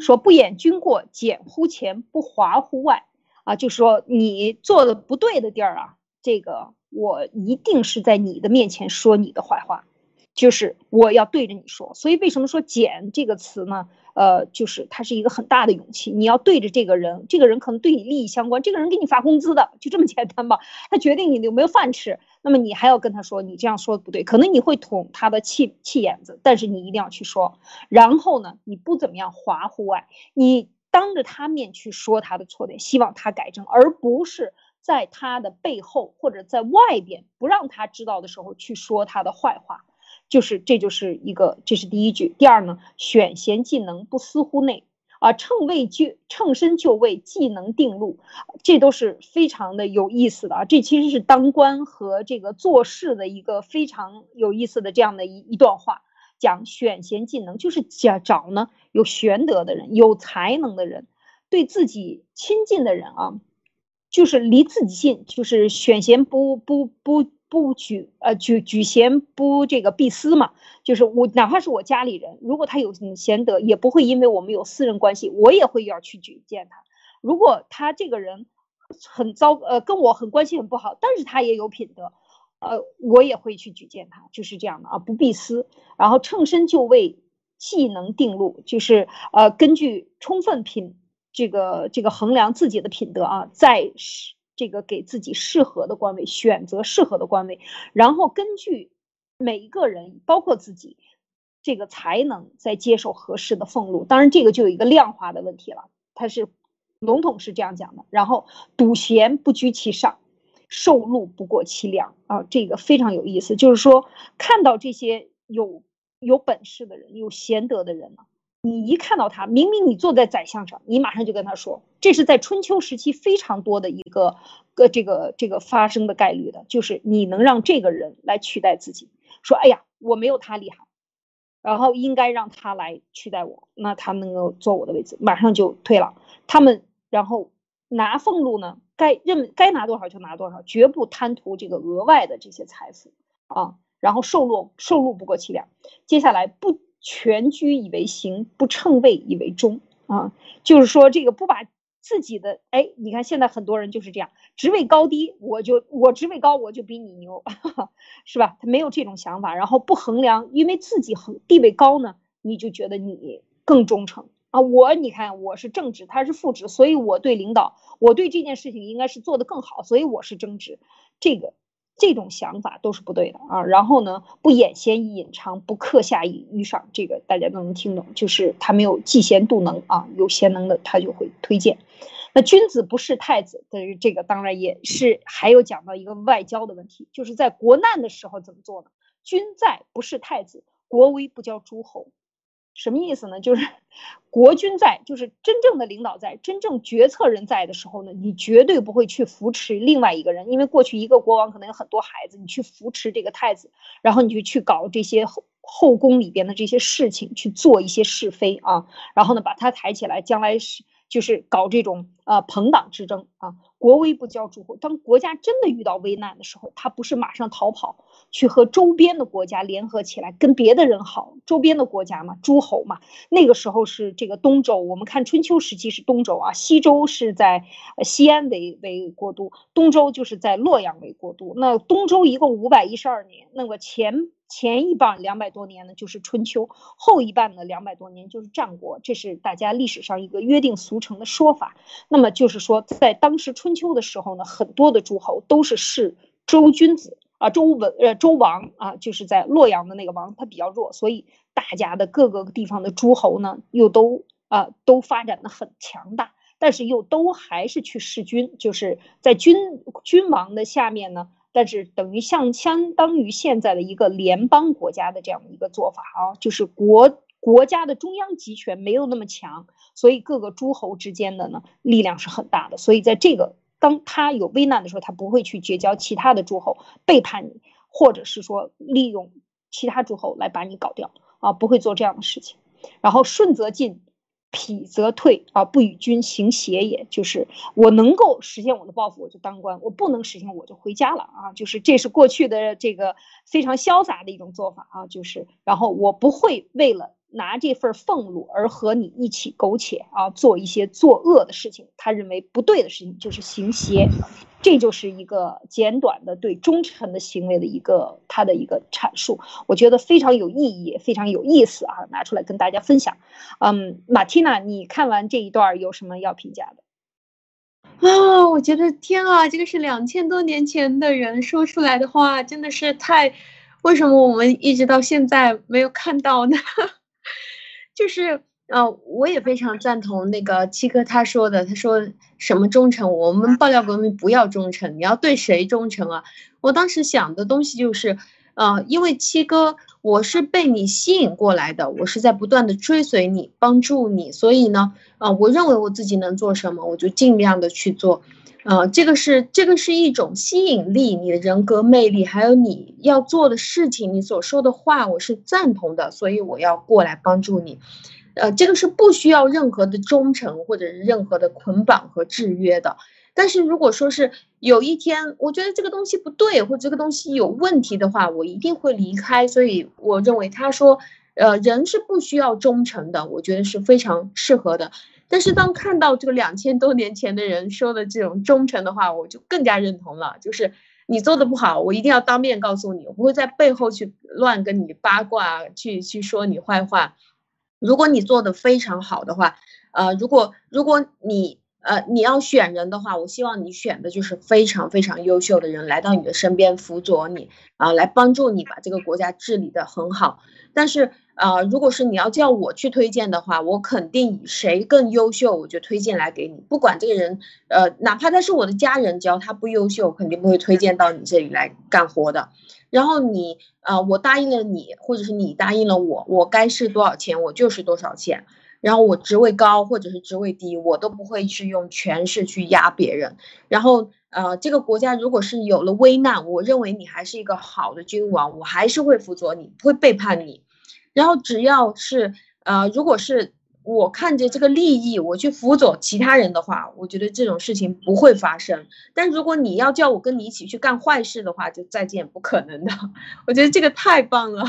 说不掩君过，简乎前，不华乎外啊，就是说你做的不对的地儿啊，这个我一定是在你的面前说你的坏话。就是我要对着你说，所以为什么说“简”这个词呢？呃，就是它是一个很大的勇气。你要对着这个人，这个人可能对你利益相关，这个人给你发工资的，就这么简单吧？他决定你有没有饭吃，那么你还要跟他说，你这样说的不对，可能你会捅他的气气眼子，但是你一定要去说。然后呢，你不怎么样华乎外，你当着他面去说他的错点，希望他改正，而不是在他的背后或者在外边不让他知道的时候去说他的坏话。就是，这就是一个，这是第一句。第二呢，选贤技能不思乎内啊，乘位就乘身就位，技能定路，这都是非常的有意思的啊。这其实是当官和这个做事的一个非常有意思的这样的一一段话。讲选贤技能，就是讲找呢有玄德的人，有才能的人，对自己亲近的人啊，就是离自己近，就是选贤不不不。不举呃举举贤不这个避私嘛，就是我哪怕是我家里人，如果他有贤德，也不会因为我们有私人关系，我也会要去举荐他。如果他这个人很糟，呃跟我很关系很不好，但是他也有品德，呃，我也会去举荐他，就是这样的啊，不必私，然后称身就位，技能定路，就是呃，根据充分品这个这个衡量自己的品德啊，在是这个给自己适合的官位选择适合的官位，然后根据每一个人，包括自己这个才能，再接受合适的俸禄。当然，这个就有一个量化的问题了，它是笼统是这样讲的。然后，笃贤不居其上。受禄不过其量啊，这个非常有意思。就是说，看到这些有有本事的人、有贤德的人呢，你一看到他，明明你坐在宰相上，你马上就跟他说，这是在春秋时期非常多的一个个这个这个发生的概率的，就是你能让这个人来取代自己，说，哎呀，我没有他厉害，然后应该让他来取代我，那他能够坐我的位置，马上就退了。他们然后拿俸禄呢？该认该拿多少就拿多少，绝不贪图这个额外的这些财富啊。然后受禄受禄不过七两。接下来不全居以为行，不称位以为忠啊。就是说这个不把自己的哎，你看现在很多人就是这样，职位高低我就我职位高我就比你牛，是吧？他没有这种想法，然后不衡量，因为自己衡地位高呢，你就觉得你更忠诚。啊，我你看我是正职，他是副职，所以我对领导，我对这件事情应该是做得更好，所以我是正职，这个这种想法都是不对的啊。然后呢，不掩贤以隐藏，不克下以愚上，这个大家都能听懂，就是他没有嫉贤妒能啊，有贤能的他就会推荐。那君子不是太子，等于这个当然也是还有讲到一个外交的问题，就是在国难的时候怎么做呢？君在不是太子，国威不交诸侯。什么意思呢？就是 国君在，就是真正的领导在，真正决策人在的时候呢，你绝对不会去扶持另外一个人，因为过去一个国王可能有很多孩子，你去扶持这个太子，然后你就去搞这些后后宫里边的这些事情，去做一些是非啊，然后呢把他抬起来，将来是。就是搞这种呃朋党之争啊，国威不交诸侯。当国家真的遇到危难的时候，他不是马上逃跑去和周边的国家联合起来跟别的人好，周边的国家嘛，诸侯嘛。那个时候是这个东周，我们看春秋时期是东周啊，西周是在西安为为国都，东周就是在洛阳为国都。那东周一共五百一十二年，那个前。前一半两百多年呢，就是春秋；后一半呢，两百多年就是战国。这是大家历史上一个约定俗成的说法。那么就是说，在当时春秋的时候呢，很多的诸侯都是视周君子啊，周文呃周王啊，就是在洛阳的那个王，他比较弱，所以大家的各个地方的诸侯呢，又都啊都发展的很强大，但是又都还是去弑君，就是在君君王的下面呢。但是等于像相当于现在的一个联邦国家的这样的一个做法啊，就是国国家的中央集权没有那么强，所以各个诸侯之间的呢力量是很大的。所以在这个当他有危难的时候，他不会去结交其他的诸侯背叛你，或者是说利用其他诸侯来把你搞掉啊，不会做这样的事情。然后顺则进。匹则退啊，不与君行邪也。就是我能够实现我的抱负，我就当官；我不能实现，我就回家了啊。就是这是过去的这个非常潇洒的一种做法啊。就是然后我不会为了。拿这份俸禄而和你一起苟且啊，做一些作恶的事情，他认为不对的事情就是行邪，这就是一个简短的对忠臣的行为的一个他的一个阐述，我觉得非常有意义，非常有意思啊，拿出来跟大家分享。嗯，马蒂娜，你看完这一段有什么要评价的？啊，我觉得天啊，这个是两千多年前的人说出来的话，真的是太……为什么我们一直到现在没有看到呢？就是呃，我也非常赞同那个七哥他说的，他说什么忠诚，我们爆料革命不要忠诚，你要对谁忠诚啊？我当时想的东西就是，呃，因为七哥我是被你吸引过来的，我是在不断的追随你，帮助你，所以呢，呃，我认为我自己能做什么，我就尽量的去做，呃，这个是这个是一种吸引力，你的人格魅力，还有你要做的事情，你所说的话，我是赞同的，所以我要过来帮助你。呃，这个是不需要任何的忠诚或者是任何的捆绑和制约的。但是如果说是有一天，我觉得这个东西不对，或者这个东西有问题的话，我一定会离开。所以我认为他说，呃，人是不需要忠诚的，我觉得是非常适合的。但是当看到这个两千多年前的人说的这种忠诚的话，我就更加认同了，就是。你做的不好，我一定要当面告诉你，我不会在背后去乱跟你八卦，去去说你坏话。如果你做的非常好的话，呃，如果如果你呃你要选人的话，我希望你选的就是非常非常优秀的人来到你的身边辅佐你啊，来帮助你把这个国家治理的很好。但是呃，如果是你要叫我去推荐的话，我肯定以谁更优秀，我就推荐来给你。不管这个人呃，哪怕他是我的家人，只要他不优秀，肯定不会推荐到你这里来干活的。然后你呃，我答应了你，或者是你答应了我，我该是多少钱，我就是多少钱。然后我职位高或者是职位低，我都不会去用权势去压别人。然后呃，这个国家如果是有了危难，我认为你还是一个好的君王，我还是会辅佐你，不会背叛你。然后只要是呃，如果是我看着这个利益，我去辅佐其他人的话，我觉得这种事情不会发生。但如果你要叫我跟你一起去干坏事的话，就再见，不可能的。我觉得这个太棒了。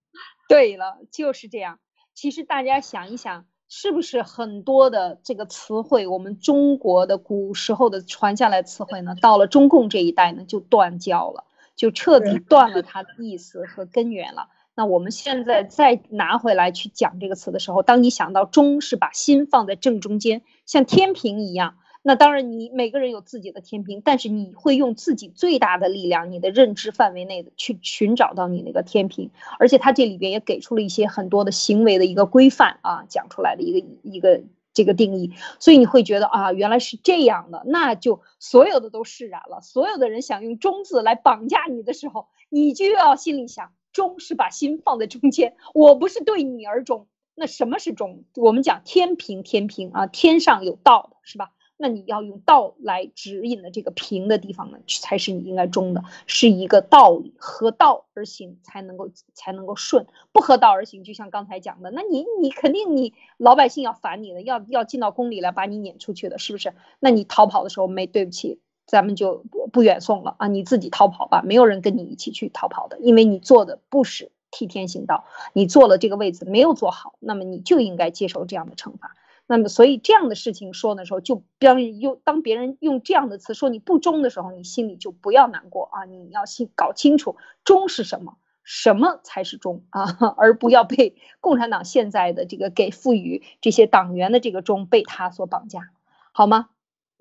对了，就是这样。其实大家想一想，是不是很多的这个词汇，我们中国的古时候的传下来词汇呢，到了中共这一代呢，就断交了，就彻底断了它的意思和根源了。那我们现在再拿回来去讲这个词的时候，当你想到中是把心放在正中间，像天平一样，那当然你每个人有自己的天平，但是你会用自己最大的力量，你的认知范围内的去寻找到你那个天平，而且它这里边也给出了一些很多的行为的一个规范啊，讲出来的一个一个这个定义，所以你会觉得啊，原来是这样的，那就所有的都释然了。所有的人想用中字来绑架你的时候，你就要心里想。忠是把心放在中间，我不是对你而忠。那什么是忠？我们讲天平，天平啊，天上有道的是吧？那你要用道来指引的这个平的地方呢，才是你应该忠的，是一个道理，合道而行才能够才能够顺，不合道而行，就像刚才讲的，那你你肯定你老百姓要烦你的，要要进到宫里来把你撵出去的，是不是？那你逃跑的时候没对不起。咱们就不不远送了啊！你自己逃跑吧，没有人跟你一起去逃跑的，因为你做的不是替天行道，你坐了这个位子没有做好，那么你就应该接受这样的惩罚。那么，所以这样的事情说的时候，就当用当别人用这样的词说你不忠的时候，你心里就不要难过啊！你要先搞清楚忠是什么，什么才是忠啊，而不要被共产党现在的这个给赋予这些党员的这个忠被他所绑架，好吗？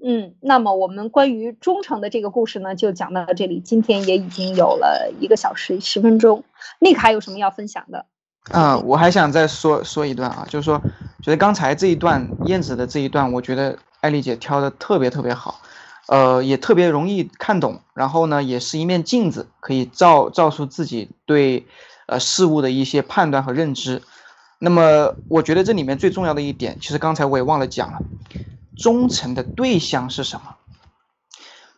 嗯，那么我们关于忠诚的这个故事呢，就讲到这里。今天也已经有了一个小时十分钟，那个还有什么要分享的？啊，我还想再说说一段啊，就是说，觉得刚才这一段燕子的这一段，我觉得艾丽姐挑的特别特别好，呃，也特别容易看懂，然后呢，也是一面镜子，可以照照出自己对呃事物的一些判断和认知。那么，我觉得这里面最重要的一点，其实刚才我也忘了讲了。忠诚的对象是什么？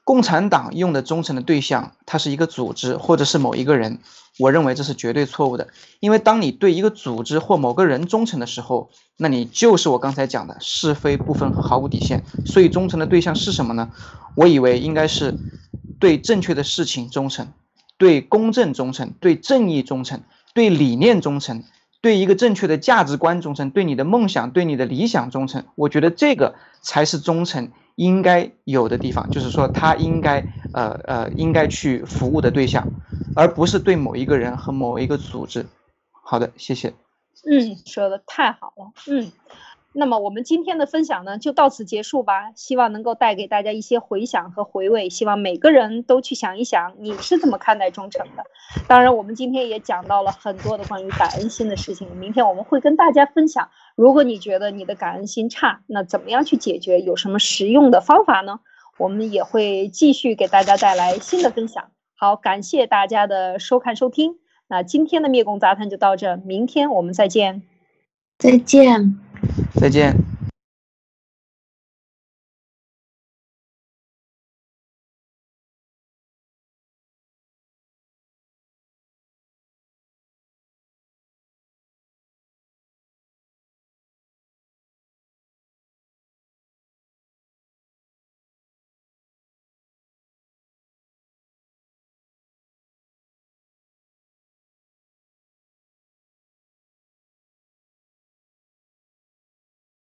共产党用的忠诚的对象，它是一个组织或者是某一个人。我认为这是绝对错误的，因为当你对一个组织或某个人忠诚的时候，那你就是我刚才讲的是非不分和毫无底线。所以忠诚的对象是什么呢？我以为应该是对正确的事情忠诚，对公正忠诚，对正义忠诚，对理念忠诚。对一个正确的价值观忠诚，对你的梦想、对你的理想忠诚，我觉得这个才是忠诚应该有的地方，就是说他应该呃呃应该去服务的对象，而不是对某一个人和某一个组织。好的，谢谢。嗯，说的太好了。嗯。那么我们今天的分享呢，就到此结束吧。希望能够带给大家一些回想和回味。希望每个人都去想一想，你是怎么看待忠诚的。当然，我们今天也讲到了很多的关于感恩心的事情。明天我们会跟大家分享，如果你觉得你的感恩心差，那怎么样去解决？有什么实用的方法呢？我们也会继续给大家带来新的分享。好，感谢大家的收看收听。那今天的灭共杂谈就到这，明天我们再见。再见。再见。